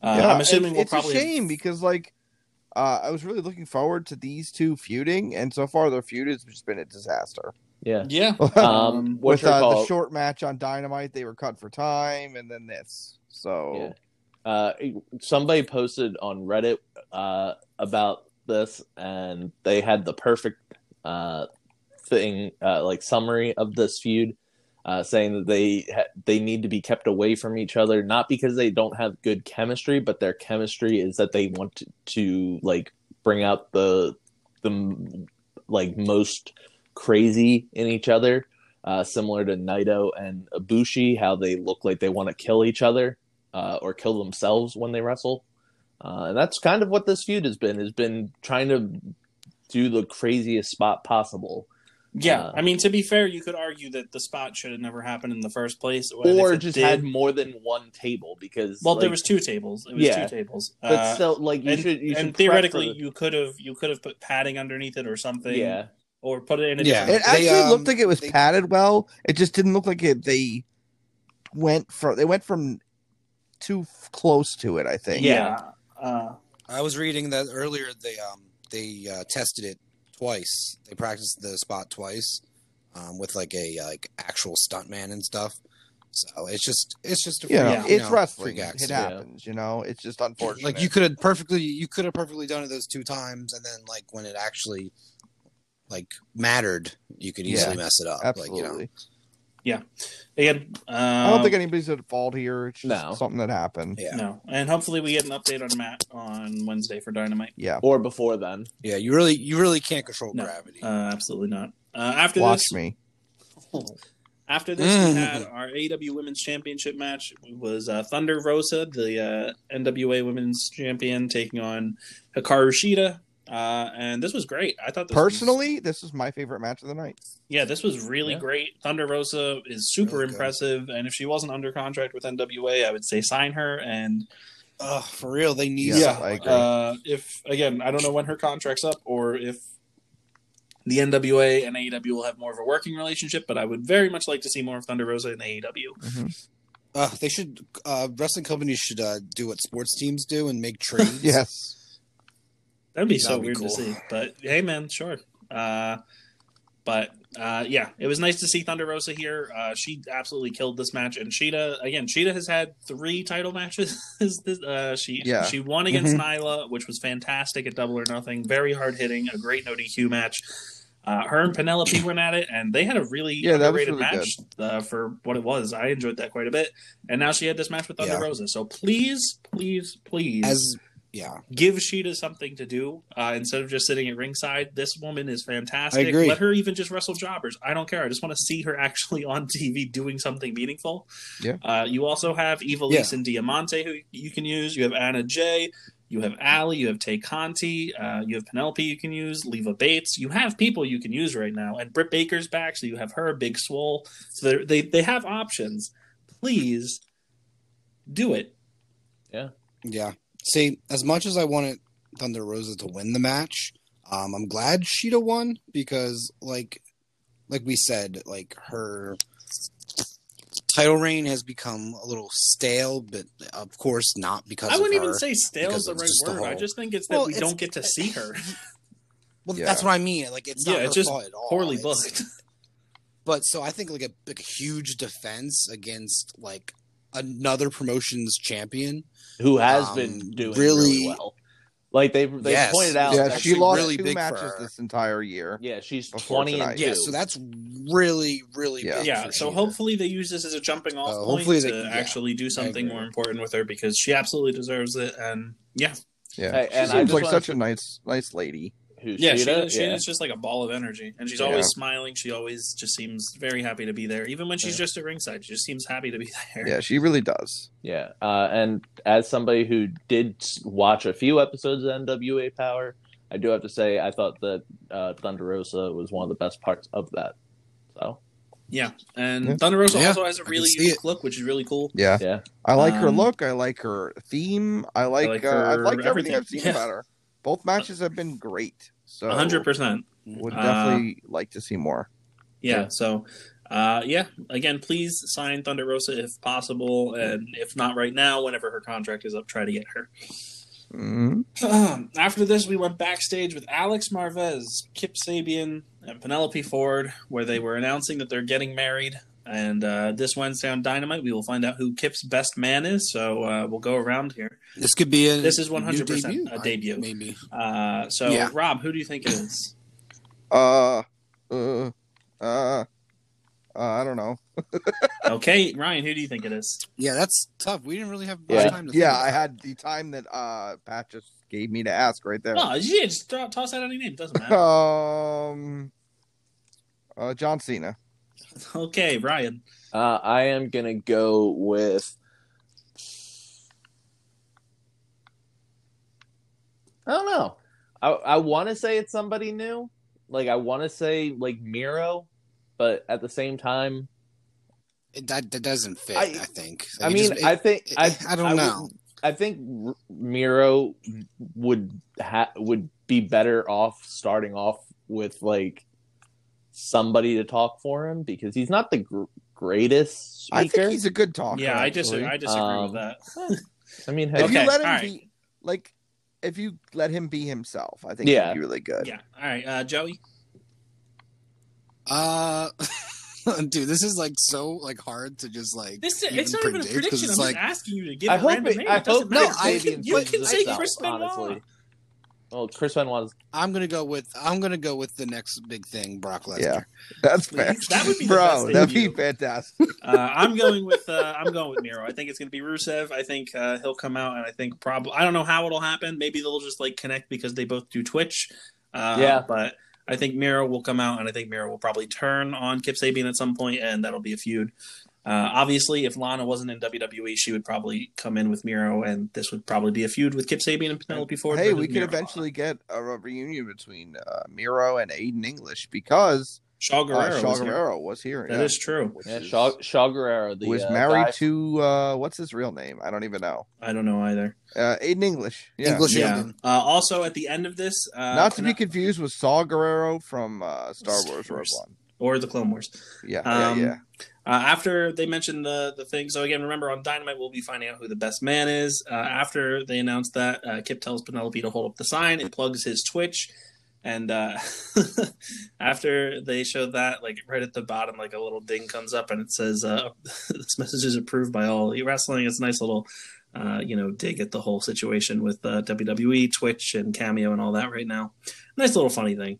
Uh, yeah, I'm assuming it's, we'll it's probably a shame because like uh, I was really looking forward to these two feuding, and so far their feud has just been a disaster. Yeah. Yeah. [LAUGHS] Um, With her uh, the short match on Dynamite, they were cut for time, and then this. So Yeah. Uh, somebody posted on Reddit uh, about this, and they had the perfect uh, thing, uh, like summary of this feud, uh, saying that they ha- they need to be kept away from each other, not because they don't have good chemistry, but their chemistry is that they want to, to like bring out the the like most crazy in each other. Uh, similar to Naito and Ibushi, how they look like they want to kill each other uh, or kill themselves when they wrestle. Uh, and that's kind of what this feud has been has been trying to do the craziest spot possible Yeah. Uh, I mean, to be fair, you could argue that the spot should have never happened in the first place. or it just did- had more than one table because Well, there was two tables. It was Yeah. two tables. but Uh, still like you and, should you and prep theoretically, the- you could have you could have put padding underneath it or something. yeah Or put it in a Yeah. different. it They, actually um, looked like it was they- padded well. It just didn't look like it. They went from they went from too f- close to it. I think. yeah. Uh, I was reading that earlier. They um they uh, tested it twice. They practiced the spot twice, um, with like a like actual stuntman and stuff. So it's just it's just a You know, freak, you it's know, wrestling. freak It accident. happens. You know, it's just unfortunate. Like you could have perfectly you could have perfectly done it those two times, and then like when it actually like mattered, you could easily mess it up. absolutely. Like you know, again, um, I don't think anybody's at fault here. It's just No. something that happened. yeah, No, and hopefully we get an update on Matt on Wednesday for Dynamite. Yeah. or before then yeah. You really you really can't control No. gravity. Uh, absolutely not. Uh, after Watch this, me. [LAUGHS] After this, we had our AEW Women's Championship match. It was uh, Thunder Rosa, the uh, NWA Women's Champion, taking on Hikaru Shida. Uh, and this was great. I thought this was- Personally, this is my favorite match of the night. yeah, this was really Yeah. great. Thunder Rosa is super Really good. impressive, and if she wasn't under contract with NWA, I would say sign her. And Oh, for real, they need. Yeah, some- I agree. uh, if again, I don't know when her contract's up, or if the NWA and AEW will have more of a working relationship, but I would very much like to see more of Thunder Rosa in AEW. Uh, they should. Uh, wrestling companies should uh, do what sports teams do and make trades. [LAUGHS] Yes. That'd be That'd so be weird cool. to see. But hey, man, sure. Uh, but uh, yeah, it was nice to see Thunder Rosa here. Uh, she absolutely killed this match, and Shida again. Shida has had three title [LAUGHS] matches. Uh, she Yeah. she won against Nyla, which was fantastic at Double or Nothing. Very hard hitting, a great no DQ match. Uh, her and Penelope [CLEARS THROAT] went at it, and they had a really Yeah, underrated really match uh, for what it was. I enjoyed that quite a bit. And now she had this match with Thunder Yeah. Rosa. So please, please, please, As yeah, give Shida something to do uh, instead of just sitting at ringside. This woman is fantastic. I agree. Let her even just wrestle jobbers. I don't care. I just want to see her actually on [LAUGHS] TV doing something meaningful. Yeah. Uh, you also have Ivelisse Yeah. and Diamante who you can use. You have Anna Jay. You have Allie. You have Tay Conti. Uh, you have Penelope you can use. Leva Bates. You have people you can use right now. And Britt Baker's back, so you have her, Big Swole. So they they have options. Please do it. Yeah. Yeah. See, as much as I wanted Thunder Rosa to win the match, um, I'm glad Shida won because, like, like we said, like her title reign has become a little stale, but of course not because I wouldn't her. even say stale is because the of right just the word. I just think it's that Well, we it's- don't get to see her. [LAUGHS] Well, Yeah. that's what I mean. Like, it's yeah, not it's just fault at all. poorly It's- booked. [LAUGHS] But so I think like a like a huge defense against like another promotion's champion. who has Um, been doing really, really- well. Like they they Yes. pointed out, Yeah, that she actually lost really two big matches this entire year. yeah, she's Before twenty and two. Yeah, so that's really really Yeah. big yeah, for so Shida. hopefully they use this as a jumping off Uh, point hopefully they- to yeah, actually do something more important with her because she absolutely deserves it. And yeah, Yeah. Hey, she and I seems just like wanna- such a nice nice lady. Who's yeah, Shida? she, she yeah. is just like a ball of energy, and she's Yeah. always smiling. She always just seems very happy to be there, even when she's Yeah. just at ringside. She just seems happy to be [LAUGHS] there. Yeah, she really does. Yeah, uh, and as somebody who did watch a few episodes of NWA Power, I do have to say I thought that uh, Thunder Rosa was one of the best parts of that. So Yeah, and Yeah. Thunder Rosa Yeah, also has a really unique it. look, which is really cool. Yeah. yeah, I like her Um, look. I like her theme. I like. like uh, I've her liked everything everything. I've seen Yeah. about her. Both matches have been great. So hundred percent. would Uh, definitely like to see more. Yeah. Yeah. So, uh, yeah. Again, please sign Thunder Rosa if possible, and if not right now, whenever her contract is up, try to get her. Mhm. Um, after this, we went backstage with Alex Marvez, Kip Sabian, and Penelope Ford, where they were announcing that they're getting married. And uh, this Wednesday on Dynamite, we will find out who Kip's best man is. So uh, we'll go around here. This could be a. This is 100% a debut. Maybe. Uh, so, Yeah. Rob, who do you think it is? Uh, uh, uh, uh, I don't know. [LAUGHS] okay, Ryan, who do you think it is? Yeah, that's tough. We didn't really have much Yeah. time to. Yeah, think I had the time that uh Pat just gave me to ask right there. Oh, yeah, just throw, toss out any name. Doesn't matter. [LAUGHS] Um, uh, John Cena. [LAUGHS] okay, Ryan. Uh, I am gonna go with. I don't know. I I want to say it's somebody new. Like I want to say like Miro, but at the same time, it. That, that doesn't fit. I- I, think. I Like, it mean, just- I think it- I I don't I would- know. I think Miro would ha- would be better off starting off with like somebody to talk for him because he's not the gr- greatest speaker. I think he's a good talker. yeah, I actually. disagree. I disagree Um, with that. [LAUGHS] I mean, If Okay, you let him alright. be like, if you let him be himself, I think Yeah. he'd be really good. Yeah. All right, uh, Joey. Uh, [LAUGHS] dude, this is like so like hard to just like. This even it's not even a prediction. I'm like just asking you to give I a hope random it, name. I It doesn't hope. No, I- you can, you but can say no, Chris Benoit. Honestly. Well, Chris Benoit. I'm gonna go with I'm gonna go with the next big thing, Brock Lesnar. Yeah. That's fair. That would be the bro. best that'd be fantastic. Uh, I'm going with uh, I'm going with Miro. I think it's going to be Rusev. I think uh, he'll come out, and I think probably I don't know how it'll happen. Maybe they'll just like connect because they both do Twitch. Uh, Yeah. but I think Miro will come out, and I think Miro will probably turn on Kip Sabian at some point, and that'll be a feud. Uh, obviously, if Lana wasn't in WWE, she would probably come in with Miro, and this would probably be a feud with Kip Sabian and Penelope Ford. Hey, versus we could Miro. eventually get a reunion between uh, Miro and Aiden English because Shaw uh, Guerrero. Shaw was here. Guerrero was here. That yeah. is true. Which Yeah, is- Shaw, Shaw Guerrero, the who is uh, married guy- to uh, what's his real name? I don't even know. I don't know either. Uh, Aiden English. Yeah. English Yeah. Uh, also, at the end of this, uh, Not to be Pene- confused with Saw Gerrera from uh, Star Star Wars Rogue One. Or the Clone Wars. Yeah, Um, yeah, yeah. Uh, after they mentioned the the thing, so again, remember on Dynamite we'll be finding out who the best man is. Uh, after they announced that, uh, Kip tells Penelope to hold up the sign. It plugs his Twitch, and uh, [LAUGHS] after they showed that, like right at the bottom, like a little ding comes up and it says, uh, [LAUGHS] "This message is approved by all wrestling." It's a nice little. Uh, you know, dig at the whole situation with uh, WWE, Twitch, and Cameo, and all that right now. Nice little funny thing.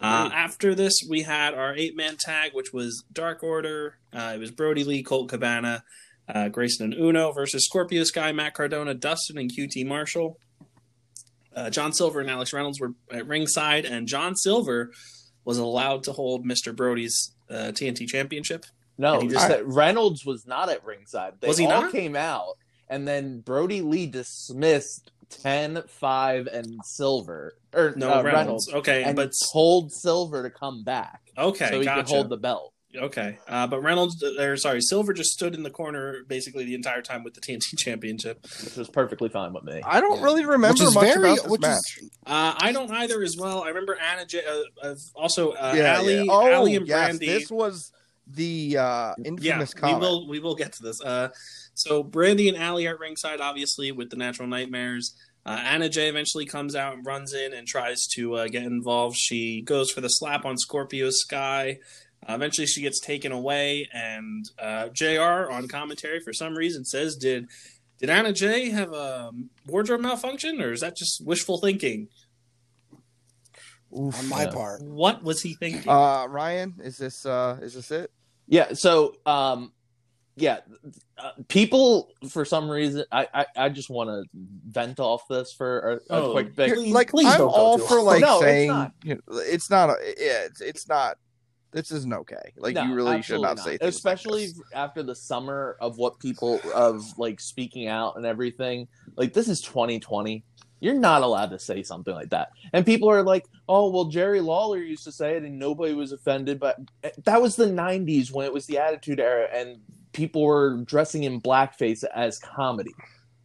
Uh, after this, we had our eight man tag, which was Dark Order. Uh, it was Brodie Lee, Colt Cabana, uh, Grayson and Uno versus Scorpio Sky, Matt Cardona, Dustin, and QT Marshall. Uh, John Silver and Alex Reynolds were at ringside, and John Silver was allowed to hold Mr. Brodie's uh, TNT Championship. No, he just- said Reynolds was not at ringside. They Was he all not? came out, and then Brodie Lee dismissed 10, 5, and Silver. Or No, uh, Reynolds. Reynolds. Okay, And but told Silver to come back okay, so he gotcha. could hold the belt. Okay, uh, but Reynolds, or sorry, Silver just stood in the corner basically the entire time with the TNT [LAUGHS] Championship. Which was perfectly fine with me. I don't yeah. really remember which is much very, about this which match. is Uh, I don't either as well. I remember Anna, J- uh, uh, also uh, yeah, Allie, yeah. Oh, Allie and yes, Brandi. this was the uh, yeah, infamous we comment. will we will get to this. Uh, so Brandi and Allie are at ringside, obviously with the Natural Nightmares. Uh, Anna Jay eventually comes out and runs in and tries to uh, get involved. She goes for the slap on Scorpio Sky. Uh, eventually, she gets taken away, and uh, Jr. on commentary for some reason says, "Did did Anna Jay have a wardrobe malfunction, or is that just wishful thinking?" Oof. on my Yeah. part. What was he thinking? Uh, Ryan, is this uh, is this it? Yeah, so um yeah, uh, people for some reason I I, I just want to vent off this for a, a Oh, quick bit. please- like please I'm all for hard. like No, it's saying not. you know, it's not. A, yeah, it's it's not. This isn't okay. Like No, you really should absolutely not say, things like especially this. after the summer of what people of like speaking out and everything. Like this is 2020. You're not allowed to say something like that. And people are like, "Oh, well, Jerry Lawler used to say it, and nobody was offended." But eh, that was the '90s when it was the Attitude Era, and people were dressing in blackface as comedy.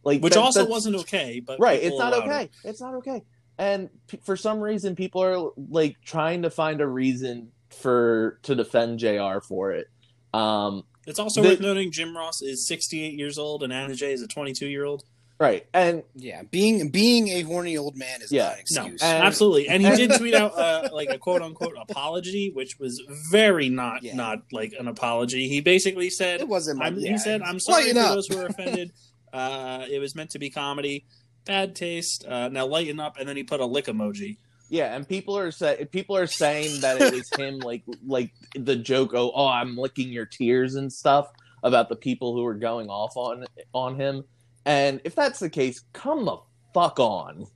Like Which that- also wasn't okay, but right. It's not okay. it. It's not okay. and p- for some reason people are like trying to find a reason for to defend Jr. for it. Um, It's also The- worth noting Jim Ross is 68 years old and Anna Jay is a 22 year old. Right, and Yeah, being being a horny old man is Yeah. not an No, excuse. And- absolutely. And he did [LAUGHS] tweet out uh, like a quote unquote apology, which was very not Yeah. not like an apology. He basically said, it wasn't. My, I'm, yeah, he said, "I'm sorry for up." those who were [LAUGHS] offended. uh, it was meant to be comedy. Bad taste. Uh, now lighten up." And then he put a lick emoji. yeah, and people are say people are saying that it was him, like like the joke, oh, oh, I'm licking your tears and stuff about the people who were going off on on him. And if that's the case, come the fuck on.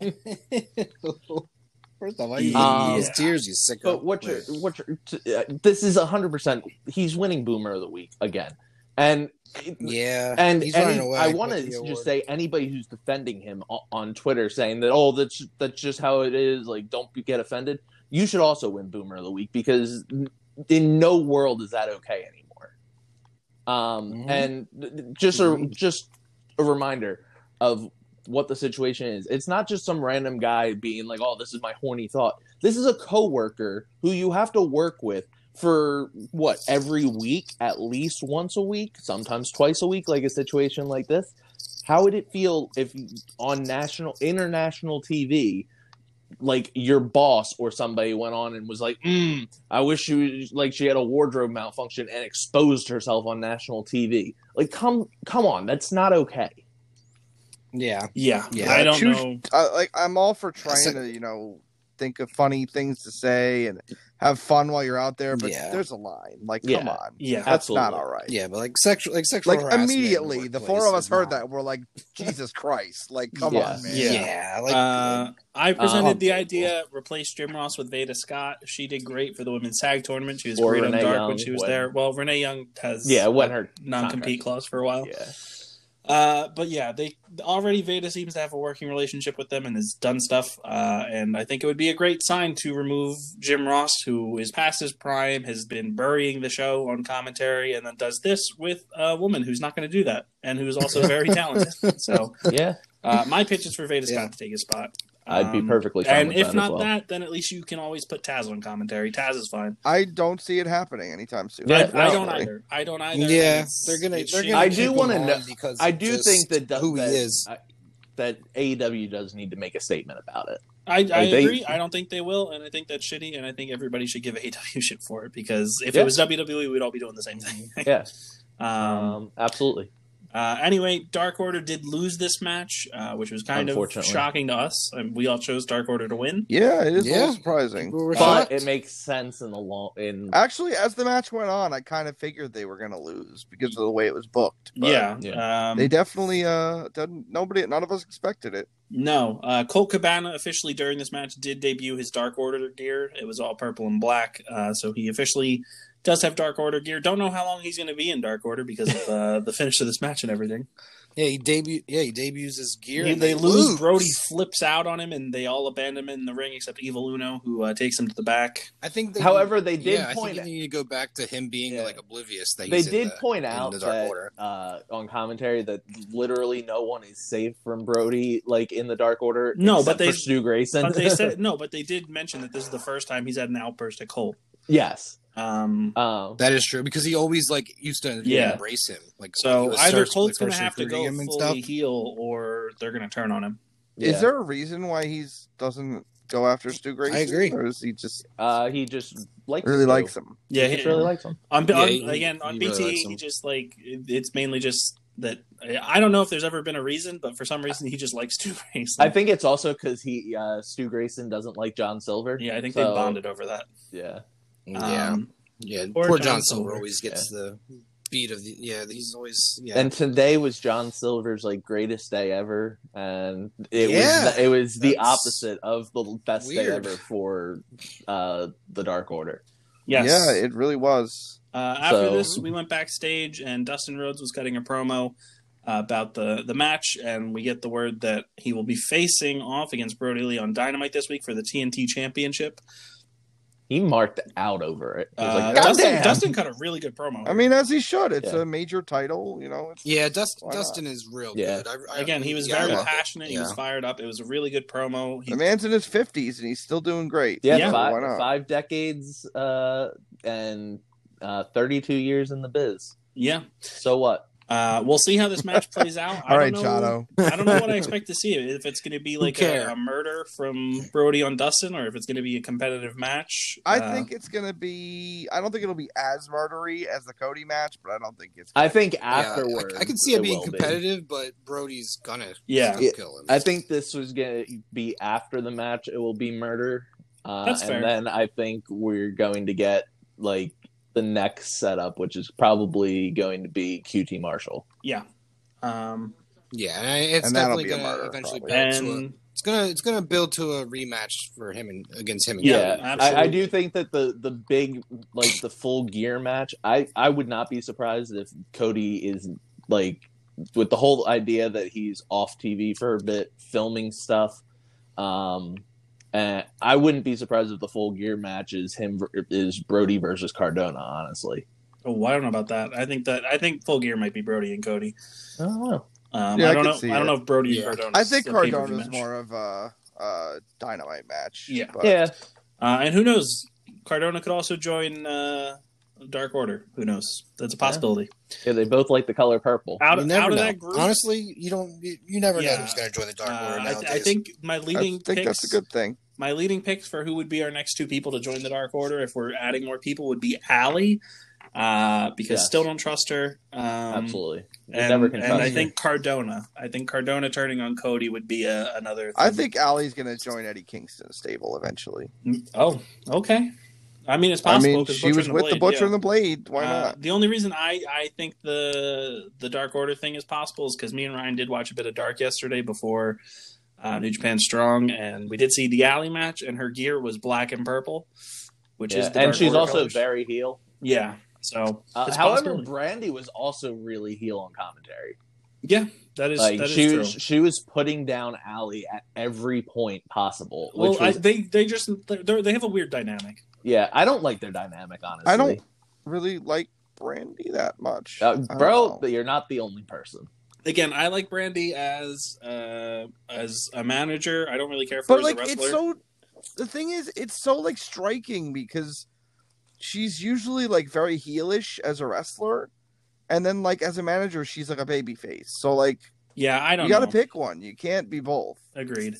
[LAUGHS] First off, why you Yeah. use tears, you sicko. But what you're, what you're, uh, this is hundred percent. He's winning Boomer of the Week again, and yeah, and he's any- away. I want to just award. say anybody who's defending him on Twitter, saying that oh that's that's just how it is. Like don't be- get offended. You should also win Boomer of the Week because in no world is that okay anymore. Um, Mhm. and th- th- just a just a reminder of what the situation is. It's not just some random guy being like, "Oh, this is my horny thought." This is a coworker who you have to work with for what every week, at least once a week, sometimes twice a week, like a situation like this. How would it feel if on national, international TV, like your boss or somebody went on and was like, mm, "I wish she was like she had a wardrobe malfunction and exposed herself on national TV." Like, come, come on, that's not okay. Yeah, Yeah, Yeah, I don't choose- know. uh, like I'm all for trying So- to, you know, think of funny things to say and have fun while you're out there, but Yeah. there's a line. Like, Yeah. come on, Yeah, that's Absolutely. not all right. yeah, but like sexual, like sexual, Like harassment the immediately, the four of us heard not- that. We're like, Jesus Christ! Like, come Yeah. on, man. Yeah. Yeah, like uh, I presented Um, the idea replace Jim Ross with Veda Scott. She did great for the women's tag tournament. She was Or great on Renee Dark Young when she was when- there. Well, Renee Young has Yeah, when her non compete contract- clause for a while. Yeah, Uh, but yeah, they already Veda seems to have a working relationship with them and has done stuff. Uh, and I think it would be a great sign to remove Jim Ross, who is past his prime, has been burying the show on commentary, and then does this with a woman who's not going to do that and who's also very [LAUGHS] talented. So yeah, uh, my pitch is for Veda Scott Yeah. to take his spot. I'd be Um, perfectly fine And with if that as not well. that, then at least you can always put Taz on commentary. Taz is fine. I don't see it happening anytime soon. Yeah, I, I don't either. I don't either. Yeah, It's- they're gonna. They're gonna. I do wanna know- because I do think that who that, he is. I- that AEW does need to make a statement about it. I, I they- agree. I don't think they will, and I think that's shitty. And I think everybody should give [LAUGHS] AEW shit for it because if Yeah. it was WWE, we'd all be doing the same thing. Yeah, [LAUGHS] um, um, absolutely. Uh, anyway, Dark Order did lose this match, uh, which was kind of shocking to us. And we all chose Dark Order to win. Yeah, it is a little surprising. People But shocked. it makes sense in the long in Actually, as the match went on, I kind of figured they were going to lose because of the way it was booked. but yeah. Um, they definitely uh, didn't. Nobody, none of us expected it. No, uh, Colt Cabana officially during this match did debut his Dark Order gear. It was all purple and black, uh, so he officially does have Dark Order gear. Don't know how long he's going to be in Dark Order because of uh, the finish of this match and everything. Yeah, he debut. Yeah, he debuts his gear. He- and they lose. Brodie flips out on him, and they all abandon him in the ring except Evil Uno, who uh, takes him to the back. I think. They, However, they did yeah, I point think you need to go back to him being Yeah. like oblivious. That they did the- point out the Dark that Order. uh, on commentary that literally no one is safe from Brodie, like in the Dark Order. No, but they- for Stu Grayson. But they said [LAUGHS] no, but they did mention that this is the first time he's had an outburst at Colt. yes. Um, Um, That is true because he always like used to Yeah. embrace him. Like so either first- Colt's going to have to recruiting go him and fully stuff. heel, or they're going to turn on him. yeah. Is there a reason why he's doesn't go after Stu Grayson? I agree. or is he just Uh, he just likes really Stu. likes him? Yeah, He just really likes him. On, Yeah, on- he- again on he BT, likes he just like it's mainly just that I don't know if there's ever been a reason, but for some reason he just likes [LAUGHS] Stu Grayson. I think it's also because he uh, Stu Grayson doesn't like John Silver. yeah, I think So, they bonded over that. Yeah, Yeah, Um, yeah. poor Poor, John John Silver. Silver always gets the beat of the. Yeah, he's always. Yeah, and today was John Silver's like greatest day ever, and it Yeah, was it was the opposite of the best day ever for uh, the Dark Order. yes. Yeah, it really was. Uh, after So- this, we went backstage, and Dustin Rhodes was cutting a promo uh, about the the match, and we get the word that he will be facing off against Brodie Lee on Dynamite this week for the TNT Championship. He marked out over it. He was Uh, like, Dustin, "Goddamn." Dustin cut a really good promo. I mean, as he should. It's Yeah. a major title, you know. It's, Yeah, Dust, Why not? Dustin is real Yeah. good. I, I, Again, he was yeah, very love it. passionate. He was fired up. It was a really good promo. He, the man's in his fifties and he's still doing great. yeah, Yeah. five, five decades uh, and uh, 32 years in the biz. yeah. So what? Uh, we'll see how this match [LAUGHS] plays out. I All right, don't know, Chato. I don't know what I expect to see. If it's going to be like a, a murder from Brodie on Dustin, or if it's going to be a competitive match. I Uh, think it's gonna be. I don't think it'll be as murdery as the Cody match, but I don't think it's. I think Yeah, I- afterwards. I, can see it being will be. competitive, but Brodie's gonna Yeah. still Yeah, kill him. I think this was going to be after the match. It will be murder. Uh, That's and fair. then I think we're going to get like the next setup, which is probably going to be QT Marshall. yeah. Um, yeah, and it's And that'll definitely be a gonna murder, eventually probably. build to a. and It's gonna it's gonna build to a rematch for him and against him. And Yeah, I, I do think that the the big like the full gear match. I I would not be surprised if Cody is like with the whole idea that he's off TV for a bit filming stuff. Um, and I wouldn't be surprised if the full gear match is him is Brodie versus Cardona. Honestly, oh, I don't know about that. I think that I think Full Gear might be Brodie and Cody. I don't know. Um, Yeah, I I don't could know. I don't it. know if Brodie Yeah. and Cardona. I think Cardona's more of a, a dynamite match. Yeah. but Yeah, Uh, and who knows? Cardona could also join uh, Dark Order. Who knows? That's a possibility. yeah, they both like the color purple. Out You of never out of know. that group, Honestly, you don't. You, you never Yeah. know who's gonna join the Dark uh, Order I, nowadays. I think my leading. I leading think picks. that's a good thing. my leading picks for who would be our next two people to join the Dark Order if we're adding more people would be Allie, uh, because Yes. still don't trust her. Um, Absolutely, you And, never can and I her. think Cardona. I think Cardona turning on Cody would be a, another. I think Allie's going to join Eddie Kingston's stable eventually. Oh, okay. I mean, it's possible. I possible. mean, 'cause she was and with the Butcher yeah. and the Blade. Why Uh, not? The only reason I, I think the the Dark Order thing is possible is because me and Ryan did watch a bit of Dark yesterday before uh, New Japan Strong, and we did see the Allie match, and her gear was black and purple, which Yeah, is the and Dark she's Order also colors. very heel. yeah. So, Uh, however. Brandi was also really heel on commentary. yeah, that is like that is she true. was, she was putting down Allie at every point possible. well, Which was, I, they they just they have a weird dynamic. Yeah, I don't like their dynamic honestly. I don't really like Brandi that much. uh, bro. But you're not the only person. Again, I like Brandi as uh, as a manager. I don't really care for But her like, as a wrestler. it's so. The thing is, it's so like striking because she's usually like very heelish as a wrestler, and then like as a manager, she's like a baby face. So like, yeah, I don't. you got to pick one. You can't be both. Agreed.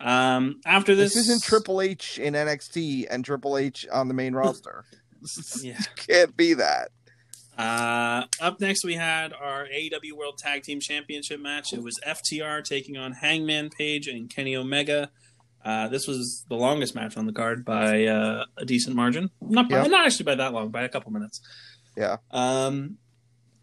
Um, after this, This, isn't Triple H in NXT and Triple H on the main roster. [LAUGHS] [LAUGHS] Yeah. can't be that. Uh, up next, we had our AEW World Tag Team Championship match. It was FTR taking on Hangman Page and Kenny Omega. Uh, this was the longest match on the card by uh, a decent margin. Not by, Yeah. not actually by that long, by a couple minutes. Yeah. Um,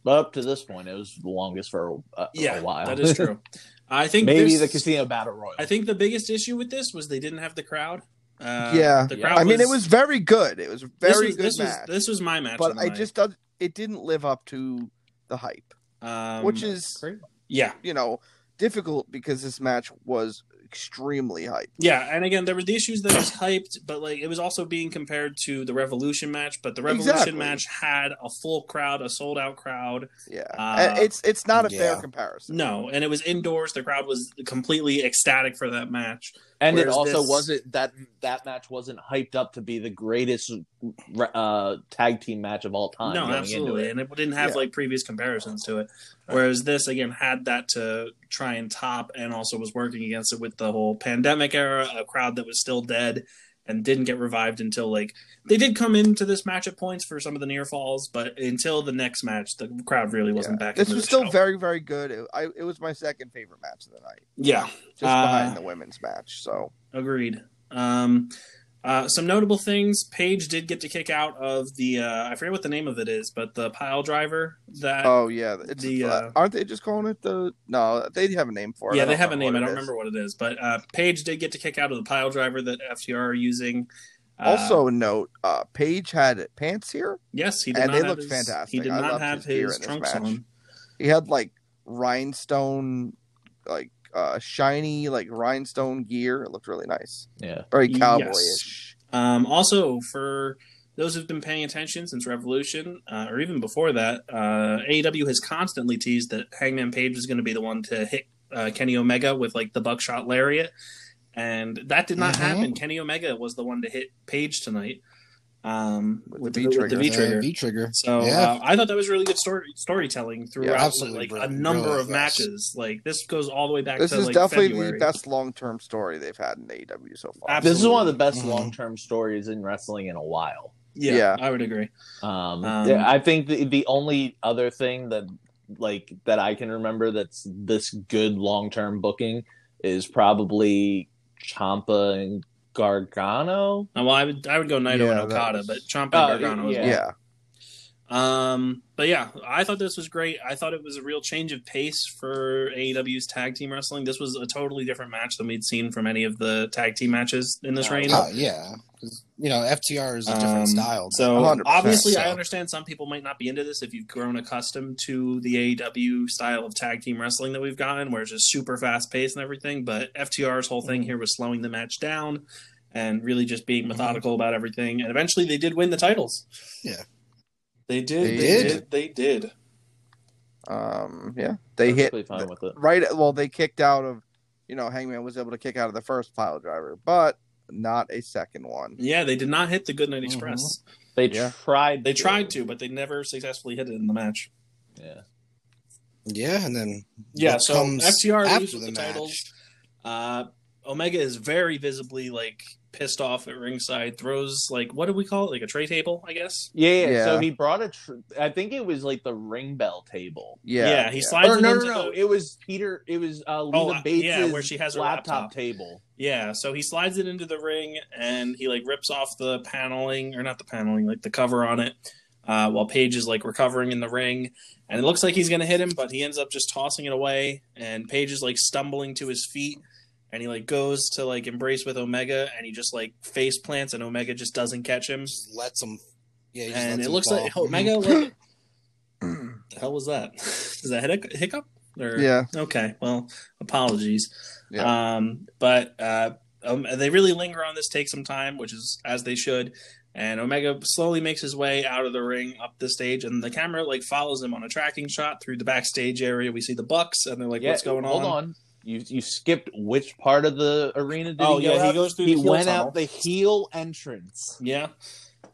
But up to this point, it was the longest for a, yeah, a while. that is true. [LAUGHS] I think Maybe this- the Casino Battle Royal. I think the biggest issue with this was they didn't have the crowd. Uh, yeah, the Yeah. crowd I mean, it was very good. It was a this very was, good this match. Was, this was my match, but I night. just does it didn't live up to the hype, um, which is yeah, you know difficult because this match was extremely hyped. Yeah, and again, there were the issues that was hyped, but like it was also being compared to the Revolution match. But the Revolution Exactly. match had a full crowd, a sold out crowd. Yeah, Uh, it's it's not a fair comparison. No, and it was indoors. The crowd was completely ecstatic for that match. And it also this- wasn't that that match wasn't hyped up to be the greatest uh, tag team match of all time. no, absolutely, it. and it didn't have Yeah. like previous comparisons to it. Whereas this again had that to try and top, and also was working against it with the whole pandemic era, a crowd that was still dead and didn't get revived until like they did come into this match at points for some of the near falls, but until the next match, the crowd really wasn't Yeah. back. This was still show. very very good. It, I, it was my second favorite match of the night, yeah, just Uh, behind the women's match. So agreed. Um, uh, some notable things: Page did get to kick out of the uh, I forget what the name of it is, but the pile driver that oh yeah, it's the, uh, aren't they just calling it the? No, they have a name for it. Yeah, they have a name. I don't is. remember what it is, but uh, Page did get to kick out of the pile driver that FTR are using. Uh, Also, note: uh, Page had pants here. yes, he did and they looked his, fantastic. He did I not have his his trunks on. He had like rhinestone, like uh shiny, like rhinestone gear. It looked really nice, yeah. very Yes. cowboyish. Um, also, for those who've been paying attention since Revolution, uh, or even before that, uh, AEW has constantly teased that Hangman Page is going to be the one to hit uh, Kenny Omega with like the buckshot lariat, and that did not Mhm. happen. Kenny Omega was the one to hit Page tonight um, With with, the the, with the V-trigger. V trigger. V trigger. So Yeah. uh, I thought that was really good story storytelling throughout absolutely like a number Really, of yes. matches. Like this goes all the way back This to is like definitely February. the best long term story they've had in AEW so far. Absolutely. This is one of the best Mhm. long term stories in wrestling in a while. Yeah, Yeah. I would agree. Um, Um, yeah, I think the, the only other thing that like that I can remember that's this good long term booking is probably Ciampa and Gargano. Well, I would I would go Naito Yeah, and that Okada, was- but Ciampa Oh, and Gargano as yeah. well. yeah. Um, but yeah, I thought this was great. I thought it was a real change of pace for AEW's tag team wrestling. This was a totally different match than we'd seen from any of the tag team matches in this Oh, reign. Uh, yeah, 'Cause, you know FTR is a different Um, style. So 100%, obviously, I understand some people might not be into this if you've grown accustomed to the AEW style of tag team wrestling that we've gotten, where it's just super fast paced and everything. But FTR's whole Mm-hmm. thing here was slowing the match down and really just being methodical about everything. And eventually, they did win the titles. Yeah. They did. They They, did. did. They did. Um, yeah. They hit Perfectly fine with it. right. Well, they kicked out of, you know, Hangman was able to kick out of the first pile driver, but not a second one. Yeah, they did not hit the Good Night Express. They Yeah. tried. They tried to, but they never successfully hit it in the match. Yeah. yeah, and then Yeah, so comes FTR after leaves with the, match. titles. Uh, Omega is very visibly like pissed off at ringside. Throws like what do we call it? Like a tray table, I guess. Yeah, yeah. Yeah. So he brought a. Tr- I think it was like the ring bell table. Yeah. Yeah. He slides Or it no, no, into no. the- It was Peter. It was uh, Leva Oh, uh, Bates' yeah, where she has her laptop. table. Yeah, so he slides it into the ring and he like rips off the paneling or not the paneling, like the cover on it. Uh, while Page is like recovering in the ring, and it looks like he's gonna hit him, but he ends up just tossing it away. And Page is like stumbling to his feet, and he like goes to like embrace with Omega, and he just like face plants, and Omega just doesn't catch him. Just lets them. Yeah, he just And lets it them looks fall. like Omega. [CLEARS THROAT] Like, the hell was that? [LAUGHS] Is that hic- hiccup? Or, Yeah. Okay. Well, apologies. Yeah. Um, but uh, um, they really linger on this, take some time, which is as they should. And Omega slowly makes his way out of the ring up the stage, and the camera like follows him on a tracking shot through the backstage area. We see the Bucks, and they're like, yeah, "What's going hold on?" Hold on. You you skipped which part of the arena did Oh, he go yeah, he goes through He the heel went tunnel. out the heel entrance. Yeah.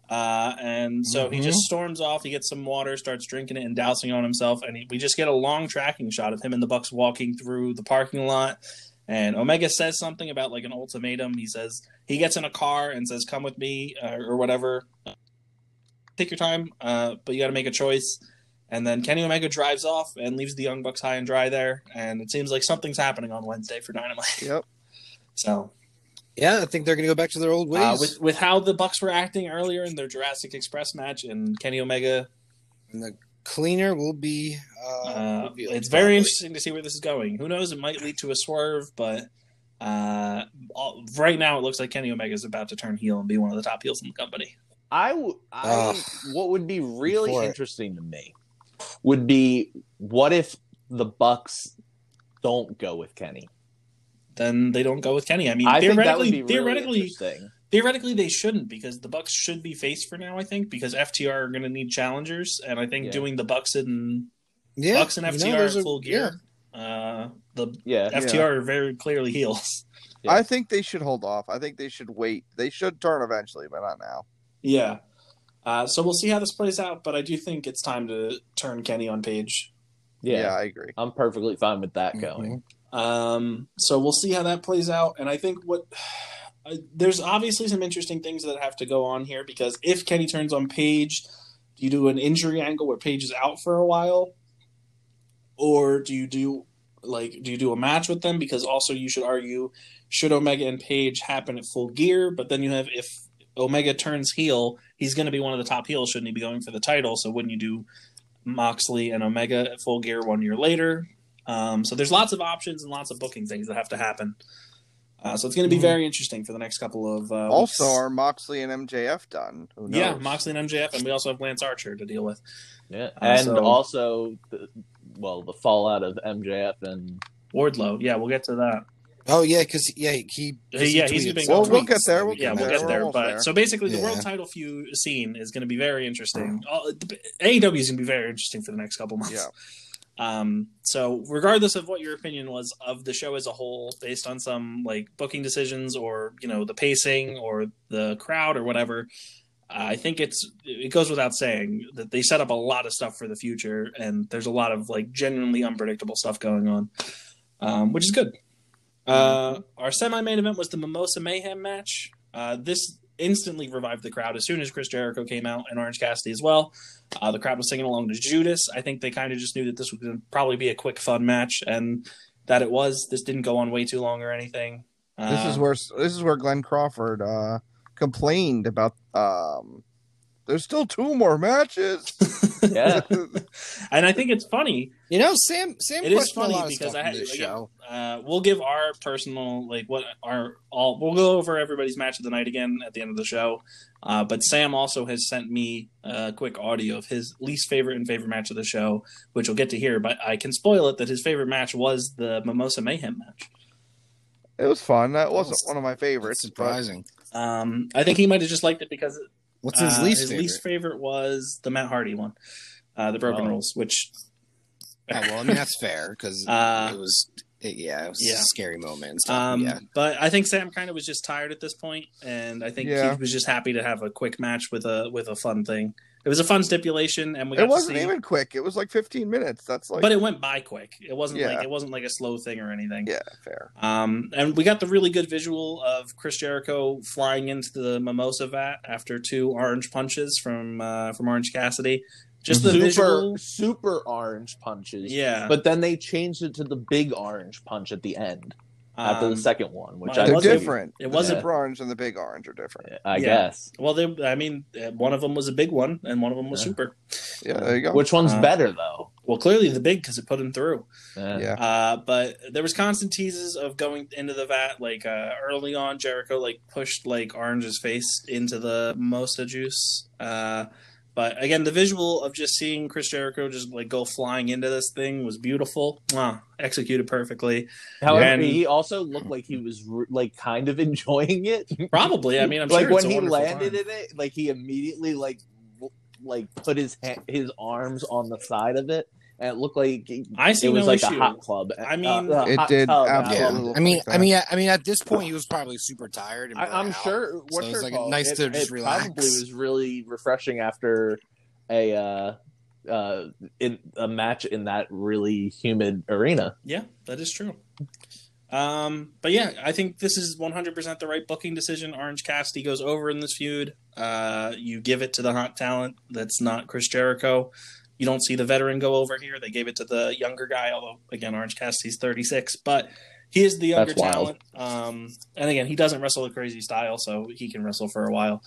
Uh, and so he Mhm. just storms off. He gets some water, starts drinking it, and dousing on himself. And he, we just get a long tracking shot of him and the Bucks walking through the parking lot. And Omega says something about like an ultimatum. He says he gets in a car and says, "Come with me," uh, or whatever. Take your time, uh, but you got to make a choice. And then Kenny Omega drives off and leaves the Young Bucks high and dry there. And it seems like something's happening on Wednesday for Dynamite. Yep. [LAUGHS] So yeah, I think they're going to go back to their old ways. uh, with with how the Bucks were acting earlier in their Jurassic Express match and Kenny Omega, and the cleaner will be. Uh, uh, revealed, it's very interesting to see where this is going. Who knows? It might lead to a swerve, but uh, all, right now it looks like Kenny Omega is about to turn heel and be one of the top heels in the company. I, w- I Ugh. what would be really Before it. interesting to me would be what if the Bucks don't go with Kenny. Then they don't go with Kenny. I mean, I think that would theoretically, be really theoretically, theoretically, they shouldn't because the Bucks should be faced for now. I think because FTR are going to need challengers, and I think Yeah. doing the Bucks and Yeah, Bucks and you know, FTR there's in a- full gear. Uh, the Yeah, FTR are very clearly heels. Yeah. I think they should hold off. I think they should wait. They should turn eventually, but not now. Yeah. Uh, so we'll see how this plays out, but I do think it's time to turn Kenny on Page. yeah, Yeah, I agree. I'm perfectly fine with that Mhm. going. Um, so we'll see how that plays out. And I think what [SIGHS] uh, there's obviously some interesting things that have to go on here because if Kenny turns on Page, do you do an injury angle where Page is out for a while, or do you do like do you do a match with them? Because also you should argue should Omega and Page happen at full gear, but then you have if Omega turns heel, he's going to be one of the top heels. Shouldn't he be going for the title? So wouldn't you do Moxley and Omega at full gear one year later? Um, so there's lots of options and lots of booking things that have to happen. Uh, so it's going to be Mhm. very interesting for the next couple of. Uh, Also, weeks. are Moxley and MJF done? Who knows? yeah, Moxley and MJF, and we also have Lance Archer to deal with. Yeah, Uh, and so- also, the, well, the fallout of MJF and Wardlow, yeah, we'll get to that. Oh yeah, because yeah, he. Uh, yeah, he's tweeted been some Well, we'll tweets get there, we'll yeah, can we'll there, get we're there. But there. so basically, the Yeah. world title feud scene is going to be very interesting. AEW is going to be very interesting for the next couple months. Yeah. Um, so regardless of what your opinion was of the show as a whole, based on some like booking decisions or you know the pacing or the crowd or whatever, I think it's it goes without saying that they set up a lot of stuff for the future, and there's a lot of like genuinely unpredictable stuff going on, um, which is good. Uh, our semi-main event was the Mimosa Mayhem match. Uh, this instantly revived the crowd as soon as Chris Jericho came out and Orange Cassidy as well. Uh, the crowd was singing along to Judas. I think they kind of just knew that this to probably be a quick, fun match, and that it was. This didn't go on way too long or anything. Uh, This is where this is where Glenn Crawford uh, complained about. Um, there's still two more matches. [LAUGHS] Yeah. [LAUGHS] and I think it's funny. You know, Sam. Sam It is funny a lot because I had this again, show. uh, we'll give our personal like what our all we'll go over everybody's match of the night again at the end of the show. Uh, but Sam also has sent me a quick audio of his least favorite and favorite match of the show, which we'll get to hear. But I can spoil it that his favorite match was the Mimosa Mayhem match. It was fun. That wasn't That's- one of my favorites. It's but surprising. Um, I think he might have just liked it because What's his uh, least his favorite? least favorite was the Matt Hardy one, uh, the Broken Oh. Rules, which Yeah, well, I mean that's fair because [LAUGHS] Uh, it was. It, yeah, it was yeah. a scary moment. Stuff. Um, yeah, But I think Sam kind of was just tired at this point, and I think Yeah. he was just happy to have a quick match with a with a fun thing. It was a fun stipulation, and we got it wasn't to see, even quick. It was like 15 minutes. That's like, but it went by quick. It wasn't like it wasn't like a slow thing or anything. yeah, fair. Um, and we got the really good visual of Chris Jericho flying into the mimosa vat after two orange punches from uh, from Orange Cassidy. Just the super visual, super orange punches. yeah. But then they changed it to the big orange punch at the end after Um, the second one, which well, I They're wasn't- different. it wasn't- super orange and the big orange are different. I Yeah. guess. Well, they, I mean, uh, one of them was a big one, and one of them was Yeah. super. Yeah, there you go. Which one's Uh, better though? Well, clearly the big because it put him through. Yeah, Uh, but there was constant teases of going into the vat. Like uh, early on, Jericho like pushed like Orange's face into the Mosa juice. But again, the visual of just seeing Chris Jericho just like go flying into this thing was beautiful. Mwah, executed perfectly. However, And- he also looked like he was like kind of [LAUGHS] enjoying it. Probably. I mean, I'm [LAUGHS] like sure it's when he landed time. in it, like he immediately like like put his ha- his arms on the side of it, and it looked like I see it was no like issue. a hot club. I mean, uh, It did absolutely yeah. uh, I mean, like I that. mean, I mean, at this point, he was probably super tired. And I, I'm burnt out. sure. What's it's her like called? nice it, to just it relax. Probably was really refreshing after a uh, uh, in a match in that really humid arena. Yeah, that is true. Um, but yeah, I think this is 100% the right booking decision. Orange Cassidy goes over in this feud. Uh, you give it to the hot talent that's not Chris Jericho. You don't see the veteran go over here. They gave it to the younger guy, although, again, Orange Cassidy's 36, but he is the younger talent. Um, and again, he doesn't wrestle a crazy style, so he can wrestle for a while.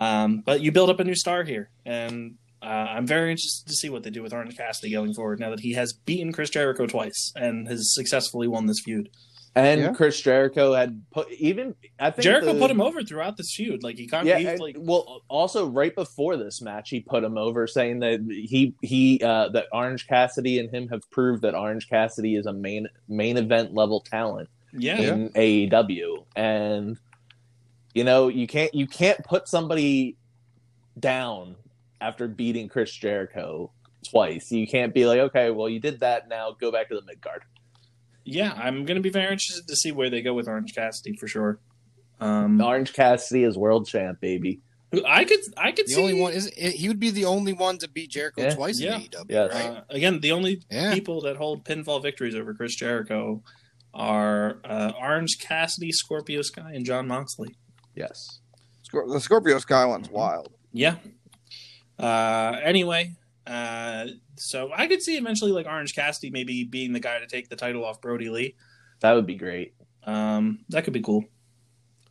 Um, but you build up a new star here, and uh, I'm very interested to see what they do with Orange Cassidy going forward now that he has beaten Chris Jericho twice and has successfully won this feud. And Yeah. Chris Jericho had put even I think Jericho the- put him over throughout this feud. Like he kind Yeah, of he's like well, also right before this match, he put him over, saying that he he uh, that Orange Cassidy and him have proved that Orange Cassidy is a main main event level talent yeah, in AEW, and you know you can't you can't put somebody down after beating Chris Jericho twice. You can't be like, okay, well you did that, now go back to the mid card. Yeah. I'm gonna be very interested to see where they go with Orange Cassidy for sure. Um, Orange Cassidy is world champ, baby. I could I could The see only one is he would be the only one to beat Jericho Yeah. twice Yeah. in AEW, Yes. right? Uh, again, the only Yeah. people that hold pinfall victories over Chris Jericho are uh, Orange Cassidy, Scorpio Sky, and Jon Moxley. Yes. Scor- the Scorpio Sky one's wild. Yeah. Uh, anyway, uh, so I could see eventually like Orange Cassidy maybe being the guy to take the title off Brodie Lee. That would be great. Um, that could be cool.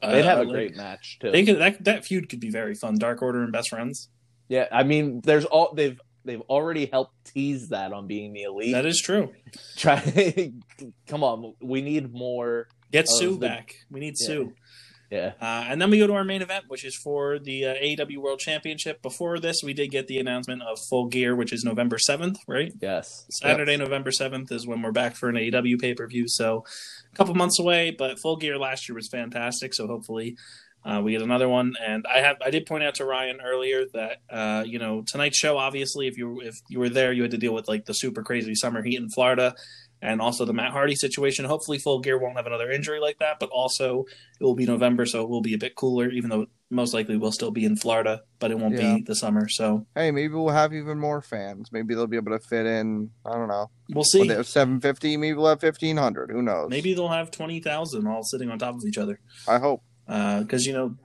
They'd have Uh, a like, great match too. They could that that feud could be very fun. Dark Order and Best Friends. Yeah, I mean, there's all they've they've already helped tease that on being the elite. That is true. Try, [LAUGHS] come on, we need more. Get Sue the- back. We need Yeah. Sue. Yeah. Uh, and then we go to our main event, which is for the uh, AEW World Championship. Before this, we did get the announcement of Full Gear, which is November 7th, right? Yes. Saturday, November 7th is when we're back for an AEW pay per view. So a couple months away, but Full Gear last year was fantastic. So hopefully uh, we get another one. And I have I did point out to Ryan earlier that uh, you know tonight's show. Obviously, if you if you were there, you had to deal with like the super crazy summer heat in Florida. And also the Matt Hardy situation. Hopefully, Full Gear won't have another injury like that. But also, it will be November, so it will be a bit cooler. Even though most likely we'll still be in Florida, but it won't Yeah. be the summer. So Hey, maybe we'll have even more fans. Maybe they'll be able to fit in. I don't know. we'll see. When they have 750, maybe we'll have 1500. Who knows? Maybe they'll have twenty thousand all sitting on top of each other. I hope. because you know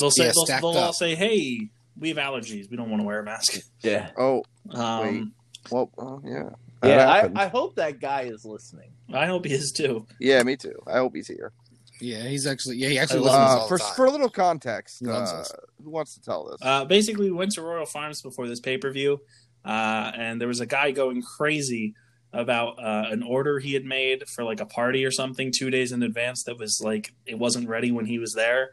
they'll say Yeah, they'll, they'll all say, "Hey, we have allergies. We don't want to wear a mask." Yeah. Oh, Um, well, well yeah. That Yeah. I, I hope that guy is listening. I hope he is too. Yeah, me too. I hope he's here. Yeah, he's actually yeah he actually I listens love- Uh, all for the time. for a little context, uh, who wants to tell this? Uh, basically, we went to Royal Farms before this pay per view, uh, and there was a guy going crazy about uh, an order he had made for like a party or something two days in advance that was like it wasn't ready when he was there.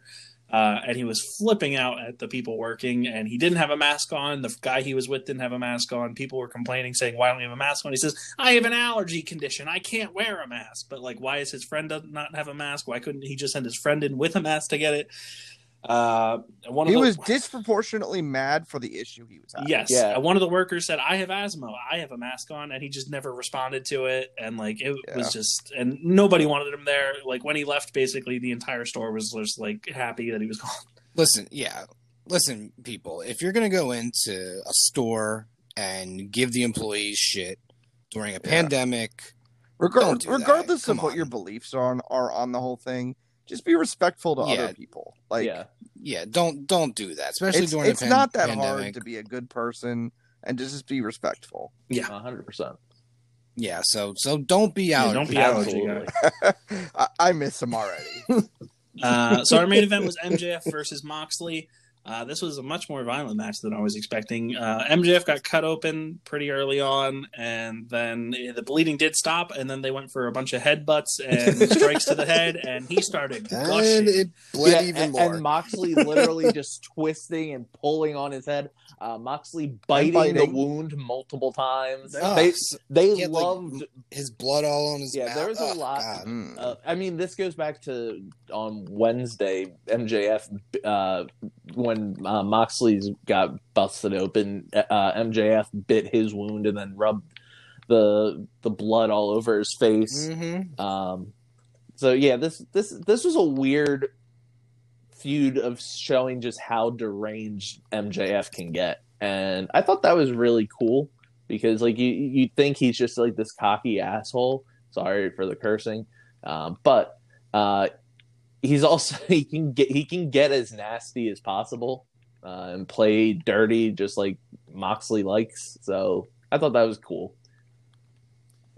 Uh, and he was flipping out at the people working, and he didn't have a mask on. The guy he was with didn't have a mask on. People were complaining, saying, "Why don't you have a mask on?" He says, "I have an allergy condition. I can't wear a mask." But like, why is his friend not have a mask? Why couldn't he just send his friend in with a mask to get it? Uh, one of he the- was disproportionately mad for the issue he was having. Yes. Yeah. Uh, One of the workers said, I have asthma. I have a mask on. And he just never responded to it. And like, it Yeah. was just, and nobody wanted him there. Like, when he left, basically, the entire store was just like happy that he was [LAUGHS] gone. Listen, yeah. Listen, people, if you're going to go into a store and give the employees shit during a pandemic, Regard- Don't that. regardless Come of what your beliefs are on, are on the whole thing, just be respectful to Yeah. other people. Like, yeah. yeah, don't don't do that, especially it's, during it's a pan- not that pandemic. hard to be a good person and to just be respectful. Yeah. hundred percent. Yeah, so so don't be Yeah, out. don't be out. [LAUGHS] I, I miss him already. Uh, so our main [LAUGHS] event was MJF versus Moxley. Uh, this was a much more violent match than I was expecting. Uh, MJF got cut open pretty early on, and then the bleeding did stop, and then they went for a bunch of headbutts and [LAUGHS] strikes to the head, and he started and gushing. it bled Yeah, even and, more. and Moxley [LAUGHS] literally just twisting and pulling on his head. Uh, Moxley biting, the wound multiple times. Oh, they they he had, like, loved. his blood all on his Yeah, mouth. there was a Oh, lot- Mm. Uh, I mean, this goes back to on Wednesday, MJF uh, when uh, Moxley's got busted open. Uh, MJF bit his wound and then rubbed the the blood all over his face. Mhm. Um, so yeah, this this this was a weird feud of showing just how deranged MJF can get, and I thought that was really cool because like you you think he's just like this cocky asshole. Sorry for the cursing, um, but uh, he's also [LAUGHS] he can get he can get as nasty as possible uh, and play dirty just like Moxley likes. So I thought that was cool.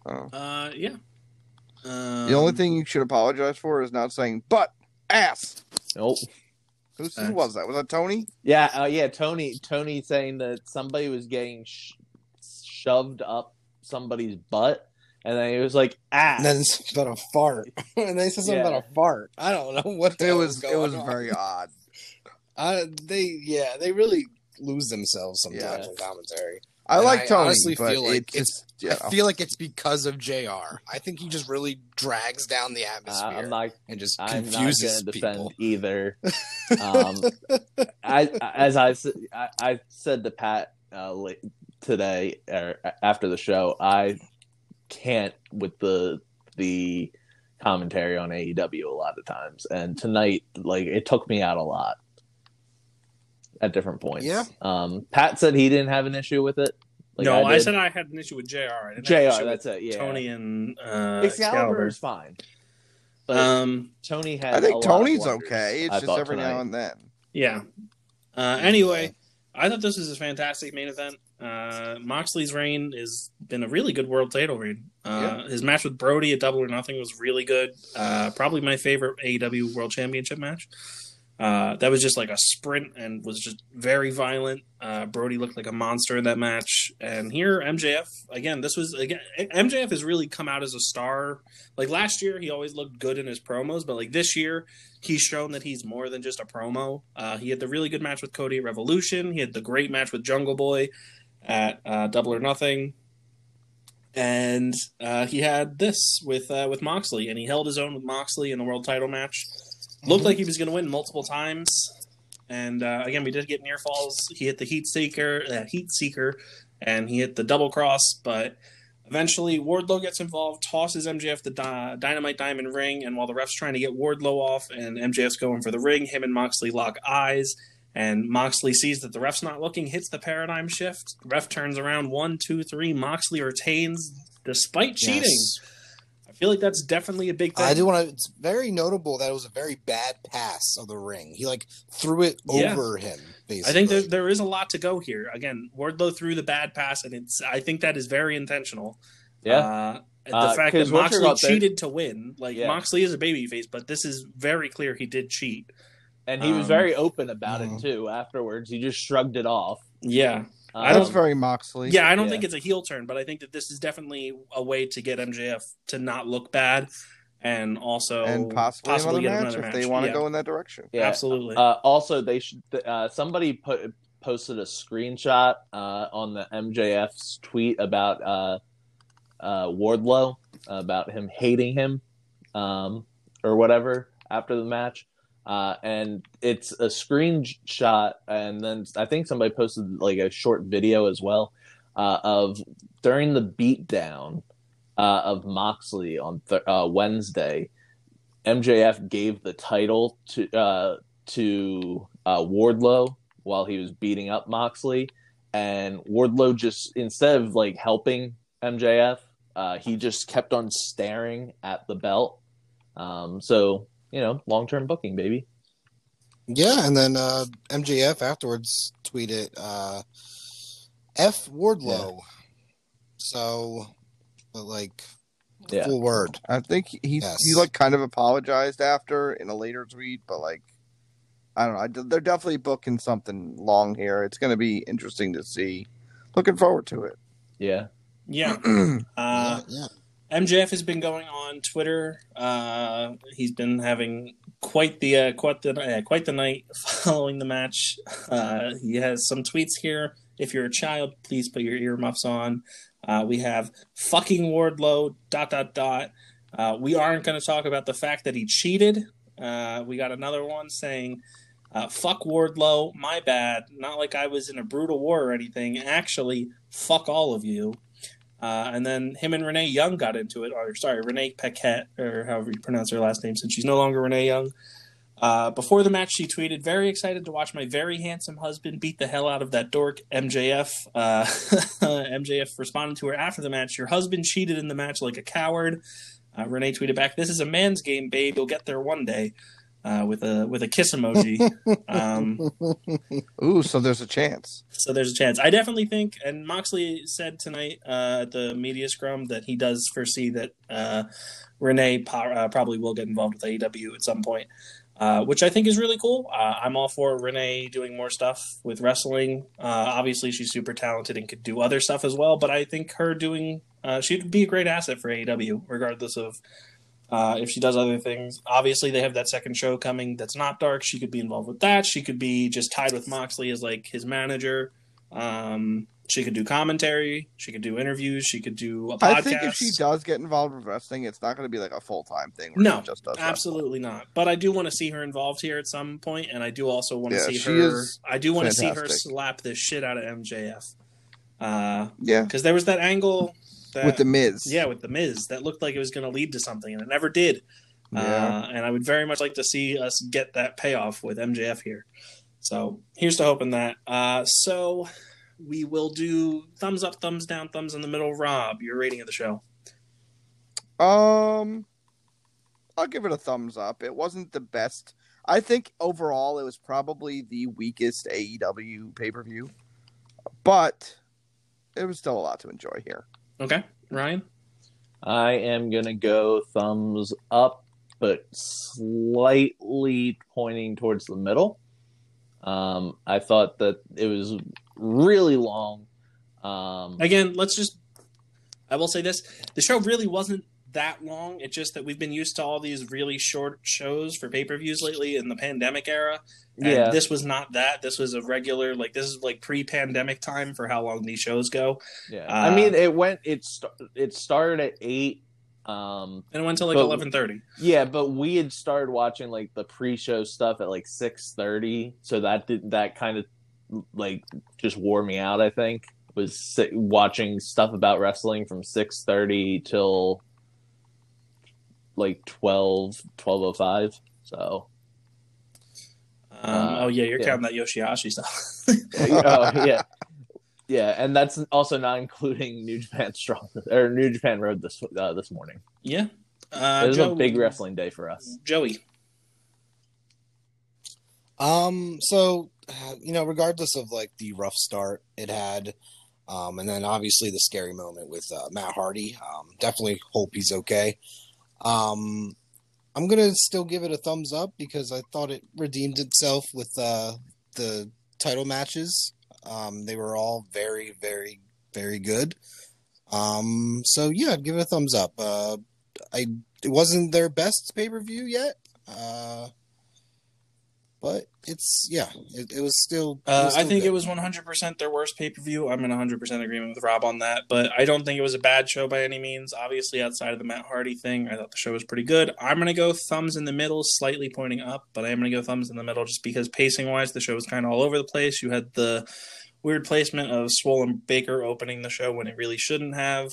Oh. Uh, yeah. Um, The only thing you should apologize for is not saying butt ass. Nope. Who, who was that? Was that Tony? Yeah, uh, yeah. Tony, Tony saying that somebody was getting sh- shoved up somebody's butt, and then he was like, "Ah." And then it's about a fart. [LAUGHS] and they said something Yeah. about a fart. I don't know what the It hell was it was on. very odd. [LAUGHS] Uh, they yeah, they really lose themselves sometimes Yeah. in commentary. I And like I Tony, honestly but feel like it just yeah. I feel like it's because of Jr. I think he just really drags down the Uh, atmosphere I'm not. and just I'm not confuses going to defend people. either. [LAUGHS] Um, I, as I, s- I, I said to Pat uh, today or after the show, I can't with the the commentary on AEW a lot of times, and tonight, like it took me out a lot at different points. Yeah. Um, Pat said he didn't have an issue with it. Like no, I, did. said I had an issue with Jr. I didn't have an Jr. issue That's with it. Yeah. Tony and uh, Excalibur Excalibur. is fine, but Um, Tony had. I a think lot of Tony's okay. It's I just thought, every now and then. yeah. Uh, anyway, I thought this was a fantastic main event. Uh, Moxley's reign has been a really good world title reign. Uh, His match with Brodie at Double or Nothing was really good. Uh, probably my favorite AEW World Championship match. Uh, that was just like a sprint and was just very violent. Uh, Brodie looked like a monster in that match. And here, MJF again. This was again. MJF has really come out as a star. Like last year, he always looked good in his promos, but like this year, he's shown that he's more than just a promo. Uh, he had the really good match with Cody at Revolution. He had the great match with Jungle Boy at uh, Double or Nothing and uh, he had this with uh, with Moxley, and he held his own with Moxley in the world title match. Looked like he was going to win multiple times, and uh, again, we did get near falls. He hit the Heat Seeker, uh, Heat Seeker, and he hit the double cross, but eventually Wardlow gets involved, tosses MJF the di- Dynamite Diamond ring, and while the ref's trying to get Wardlow off, and MJF's going for the ring, him and Moxley lock eyes. And Moxley sees that the ref's not looking, hits the paradigm shift. Ref turns around one, two, three. Moxley retains despite cheating. Yes. I feel like that's definitely a big thing. I do want to. It's very notable that it was a very bad pass of the ring. He like threw it Yeah. over him. Basically, I think there, there is a lot to go here. Again, Wardlow threw the bad pass, and it's I think that is very intentional. Yeah. Uh, the Uh, fact that Moxley you're there- cheated to win, like Yeah. Moxley is a babyface, but this is very clear he did cheat. And he was Um, very open about it too. Afterwards, he just shrugged it off. Yeah, Uh, I That's don't- very Moxley. yeah. I don't Yeah. think it's a heel turn, but I think that this is definitely a way to get MJF to not look bad, and also and possibly, another get match another if they want to Yeah, go in that direction. yeah. Absolutely. Uh, also, they should. Uh, somebody put posted a screenshot uh, on the MJF's tweet about uh, uh, Wardlow about him hating him um, or whatever after the match. Uh, and it's a screenshot, and then I think somebody posted like a short video as well uh, of during the beatdown uh, of Moxley on th- uh, Wednesday. MJF gave the title to uh, to uh, Wardlow while he was beating up Moxley, and Wardlow just instead of like helping MJF, he just kept on staring at the belt. Um, so you know, long term booking, baby. Yeah, and then uh, MJF afterwards tweeted uh, "F Wardlow." So, but like Yeah. full word. I think he Yes. he like kind of apologized after in a later tweet, but like I don't know. They're definitely booking something long here. It's going to be interesting to see. Looking forward to it. Yeah, yeah. [CLEARS THROAT] Uh, yeah, MJF has been going on Twitter. Uh, he's been having quite the uh, quite the uh, quite the night [LAUGHS] following the match. Uh, he has some tweets here. If you're a child, please put your earmuffs on. Uh, we have fucking Wardlow. Dot dot dot. Uh, we aren't going to talk about the fact that he cheated. We got another one saying, "Fuck Wardlow, my bad. Not like I was in a brutal war or anything. Actually, fuck all of you." Uh, and then him and Renee Young got into it, or sorry, Renee Paquette, or however you pronounce her last name, since she's no longer Renee Young. Uh, before the match, she tweeted, "Very excited to watch my very handsome husband beat the hell out of that dork MJF." Uh, [LAUGHS] MJF responded to her after the match, "Your husband cheated in the match like a coward." Uh, Renee tweeted back, "This is a man's game, babe. You'll get there one day." Uh, with a with a kiss emoji. [LAUGHS] um, Ooh, so there's a chance. so there's a chance. I definitely think, and Moxley said tonight uh, at the media scrum that he does foresee that uh, Renee po- uh, probably will get involved with AEW at some point, uh, which I think is really cool. Uh, I'm all for Renee doing more stuff with wrestling. Uh, obviously, she's super talented and could do other stuff as well, but I think her doing uh, she'd be a great asset for AEW, regardless of. Uh, if she does other things, obviously they have that second show coming that's not dark. She could be involved with that. She could be just tied with Moxley as like his manager. Um, she could do commentary. She could do interviews. She could do a podcast. I think if she does get involved with wrestling, it's not going to be like a full time thing. Where No, she just does wrestling. Absolutely not. But I do want to see her involved here at some point, and I do also want to Yeah, see she her. is I do want to see her slap the shit out of MJF. Because Yeah, because there was that angle that, with the Miz. yeah, with the Miz that looked like it was going to lead to something, and it never did. yeah. Uh, and I would very much like to see us get that payoff with MJF here. So here's to hoping that. Uh, so we will do thumbs up, thumbs down, thumbs in the middle. Rob, your rating of the show. Um, I'll give it a thumbs up. It wasn't the best. I think overall it was probably the weakest AEW pay per view, but it was still a lot to enjoy here. Okay, Ryan. I am gonna go thumbs up but slightly pointing towards the middle. Um, I thought that it was really long. Um, Again, let's just. I will say this: the show really wasn't that long. It's just that we've been used to all these really short shows for pay per views lately in the pandemic era. And yeah, this was not that. This was a regular, like this is like pre-pandemic time for how long these shows go, yeah. uh, I mean, it went. It st- it started at eight. Um, and it went till like eleven thirty. yeah, but we had started watching like the pre-show stuff at like six thirty, so that did that kind of like just wore me out. I think was watching stuff about wrestling from six thirty till like 12, 12.05. So Um, Uh, oh yeah, you're yeah. counting that Yoshihashi stuff. [LAUGHS] oh yeah, yeah, and that's also not including New Japan Strong or New Japan Road this uh, this morning. yeah, uh, it was Joe- a big wrestling day for us. Joey. Um, so uh, you know, regardless of like the rough start it had, um, and then obviously the scary moment with uh, Matt Hardy. Um, definitely hope he's okay. Um, I'm gonna still give it a thumbs up because I thought it redeemed itself with uh, the title matches. Um, they were all very, very, very good. Um, so yeah, I'd give it a thumbs up. Uh, I it wasn't their best pay per view yet. Uh, but it's yeah, it, it was still. it Uh, was I think good. it was 100% their worst pay per view. I'm in 100% agreement with Rob on that, but I don't think it was a bad show by any means. Obviously, outside of the Matt Hardy thing, I thought the show was pretty good. I'm going to go thumbs in the middle, slightly pointing up, but I am going to go thumbs in the middle just because pacing wise, the show was kind of all over the place. You had the weird placement of Swole and Baker opening the show when it really shouldn't have.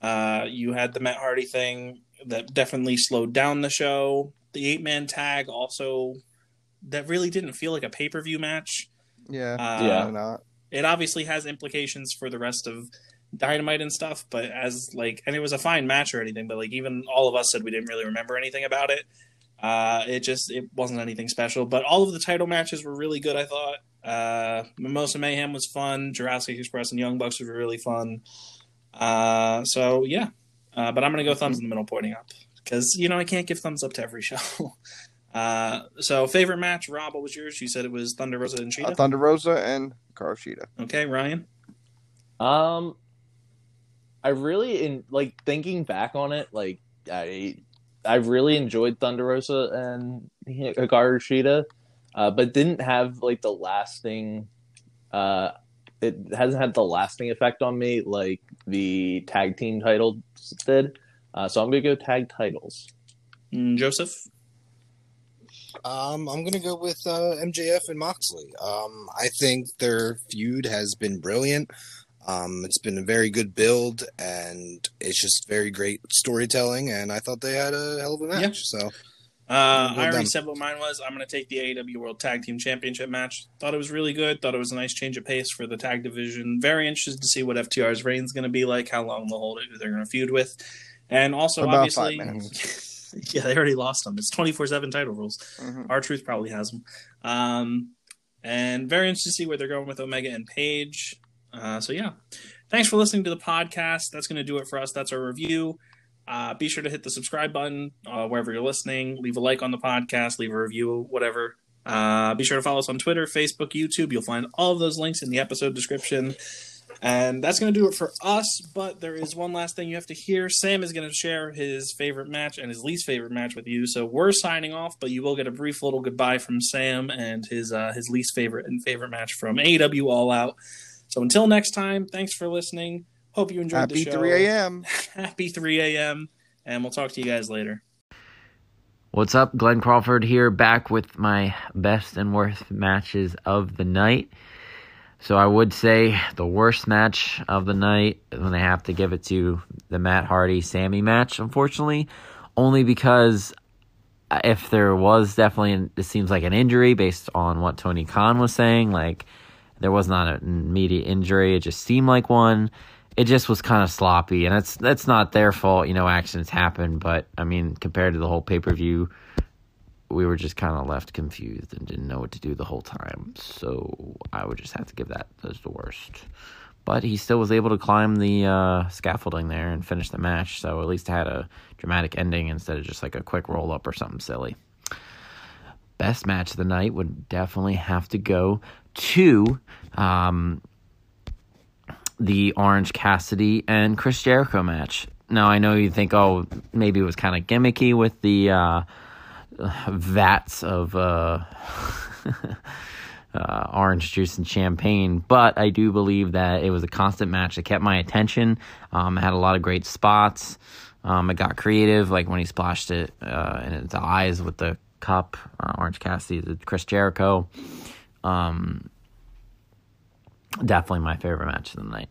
Uh, you had the Matt Hardy thing that definitely slowed down the show. The eight man tag also that really didn't feel like a pay per view match. Yeah. Uh, Yeah. Not? It obviously has implications for the rest of Dynamite and stuff, but as like, and it was a fine match or anything, but like even all of us said we didn't really remember anything about it. Uh, it just it wasn't anything special, but all of the title matches were really good. I thought uh, Mimosa Mayhem was fun. Jurassic Express and Young Bucks were really fun. Uh, so yeah, uh, but I'm gonna go thumbs in the middle, pointing up because you know I can't give thumbs up to every [LAUGHS] show. Uh, so favorite match, Rob, what was yours? You said it was Thunder Rosa and Uh, Shida. Thunder Rosa and Hikaru Shida. okay, Ryan. Um, I really in like thinking back on it, like I I really enjoyed Thunder Rosa and Hikaru Shida, uh, but didn't have like the lasting. Uh, it hasn't had the lasting effect on me like the tag team title did. Uh, so I'm gonna go tag titles. Mm, Joseph. Um, I'm gonna go with uh, MJF and Moxley. Um, I think their feud has been brilliant. Um, it's been a very good build, and it's just very great storytelling. And I thought they had a hell of a match. Yeah. So Uh, Well I already done. said what mine was. I'm going to take the AEW World Tag Team Championship match. Thought it was really good. Thought it was a nice change of pace for the tag division. Very interested to see what FTR's reign is going to be like, how long they'll hold it, who they're going to feud with. And also, About obviously, five minutes. [LAUGHS] [LAUGHS] yeah, they already lost them. It's 24 7 title rules. Mhm. R-Truth probably has them. Um, and very interested to see where they're going with Omega and Page. Uh, so, yeah. Thanks for listening to the podcast. That's going to do it for us. That's our review. Uh, be sure to hit the subscribe button uh, wherever you're listening. Leave a like on the podcast, leave a review, whatever. Uh, be sure to follow us on Twitter, Facebook, YouTube. You'll find all of those links in the episode description. And that's going to do it for us. But there is one last thing you have to hear. Sam is going to share his favorite match and his least favorite match with you. So we're signing off, but you will get a brief little goodbye from Sam and his uh, his least favorite and favorite match from AEW All Out. So until next time, thanks for listening. Hope you enjoyed Happy the show. 3 a.m. [LAUGHS] Happy 3 a.m. And we'll talk to you guys later. What's up? Glenn Crawford here, back with my best and worst matches of the night. So I would say the worst match of the night when they have to give it to the Matt Hardy Sammy match, unfortunately, only because uh, if there was definitely, it seems like an injury based on what Tony Khan was saying, like there was not an immediate injury, it just seemed like one. It just was kind of sloppy, and that's that's not their fault. You know, accidents happen, but I mean, compared to the whole pay per view, we were just kind of left confused and didn't know what to do the whole time. So I would just have to give that as the worst. but he still was able to climb the uh, scaffolding there and finish the match. So at least had a dramatic ending instead of just like a quick roll up or something silly. Best match of the night would definitely have to go to um, the Orange Cassidy and Chris Jericho match. Now I know you think, oh, maybe it was kind of gimmicky with the uh, vats of. Uh, [LAUGHS] uh, orange juice and champagne. But I do believe that it was a constant match that kept my attention. Um, it had a lot of great spots. Um, it got creative, like when he splashed it uh, in its eyes with the cup. Uh, Orange Cassidy, Chris Jericho. Um, definitely my favorite match of the night.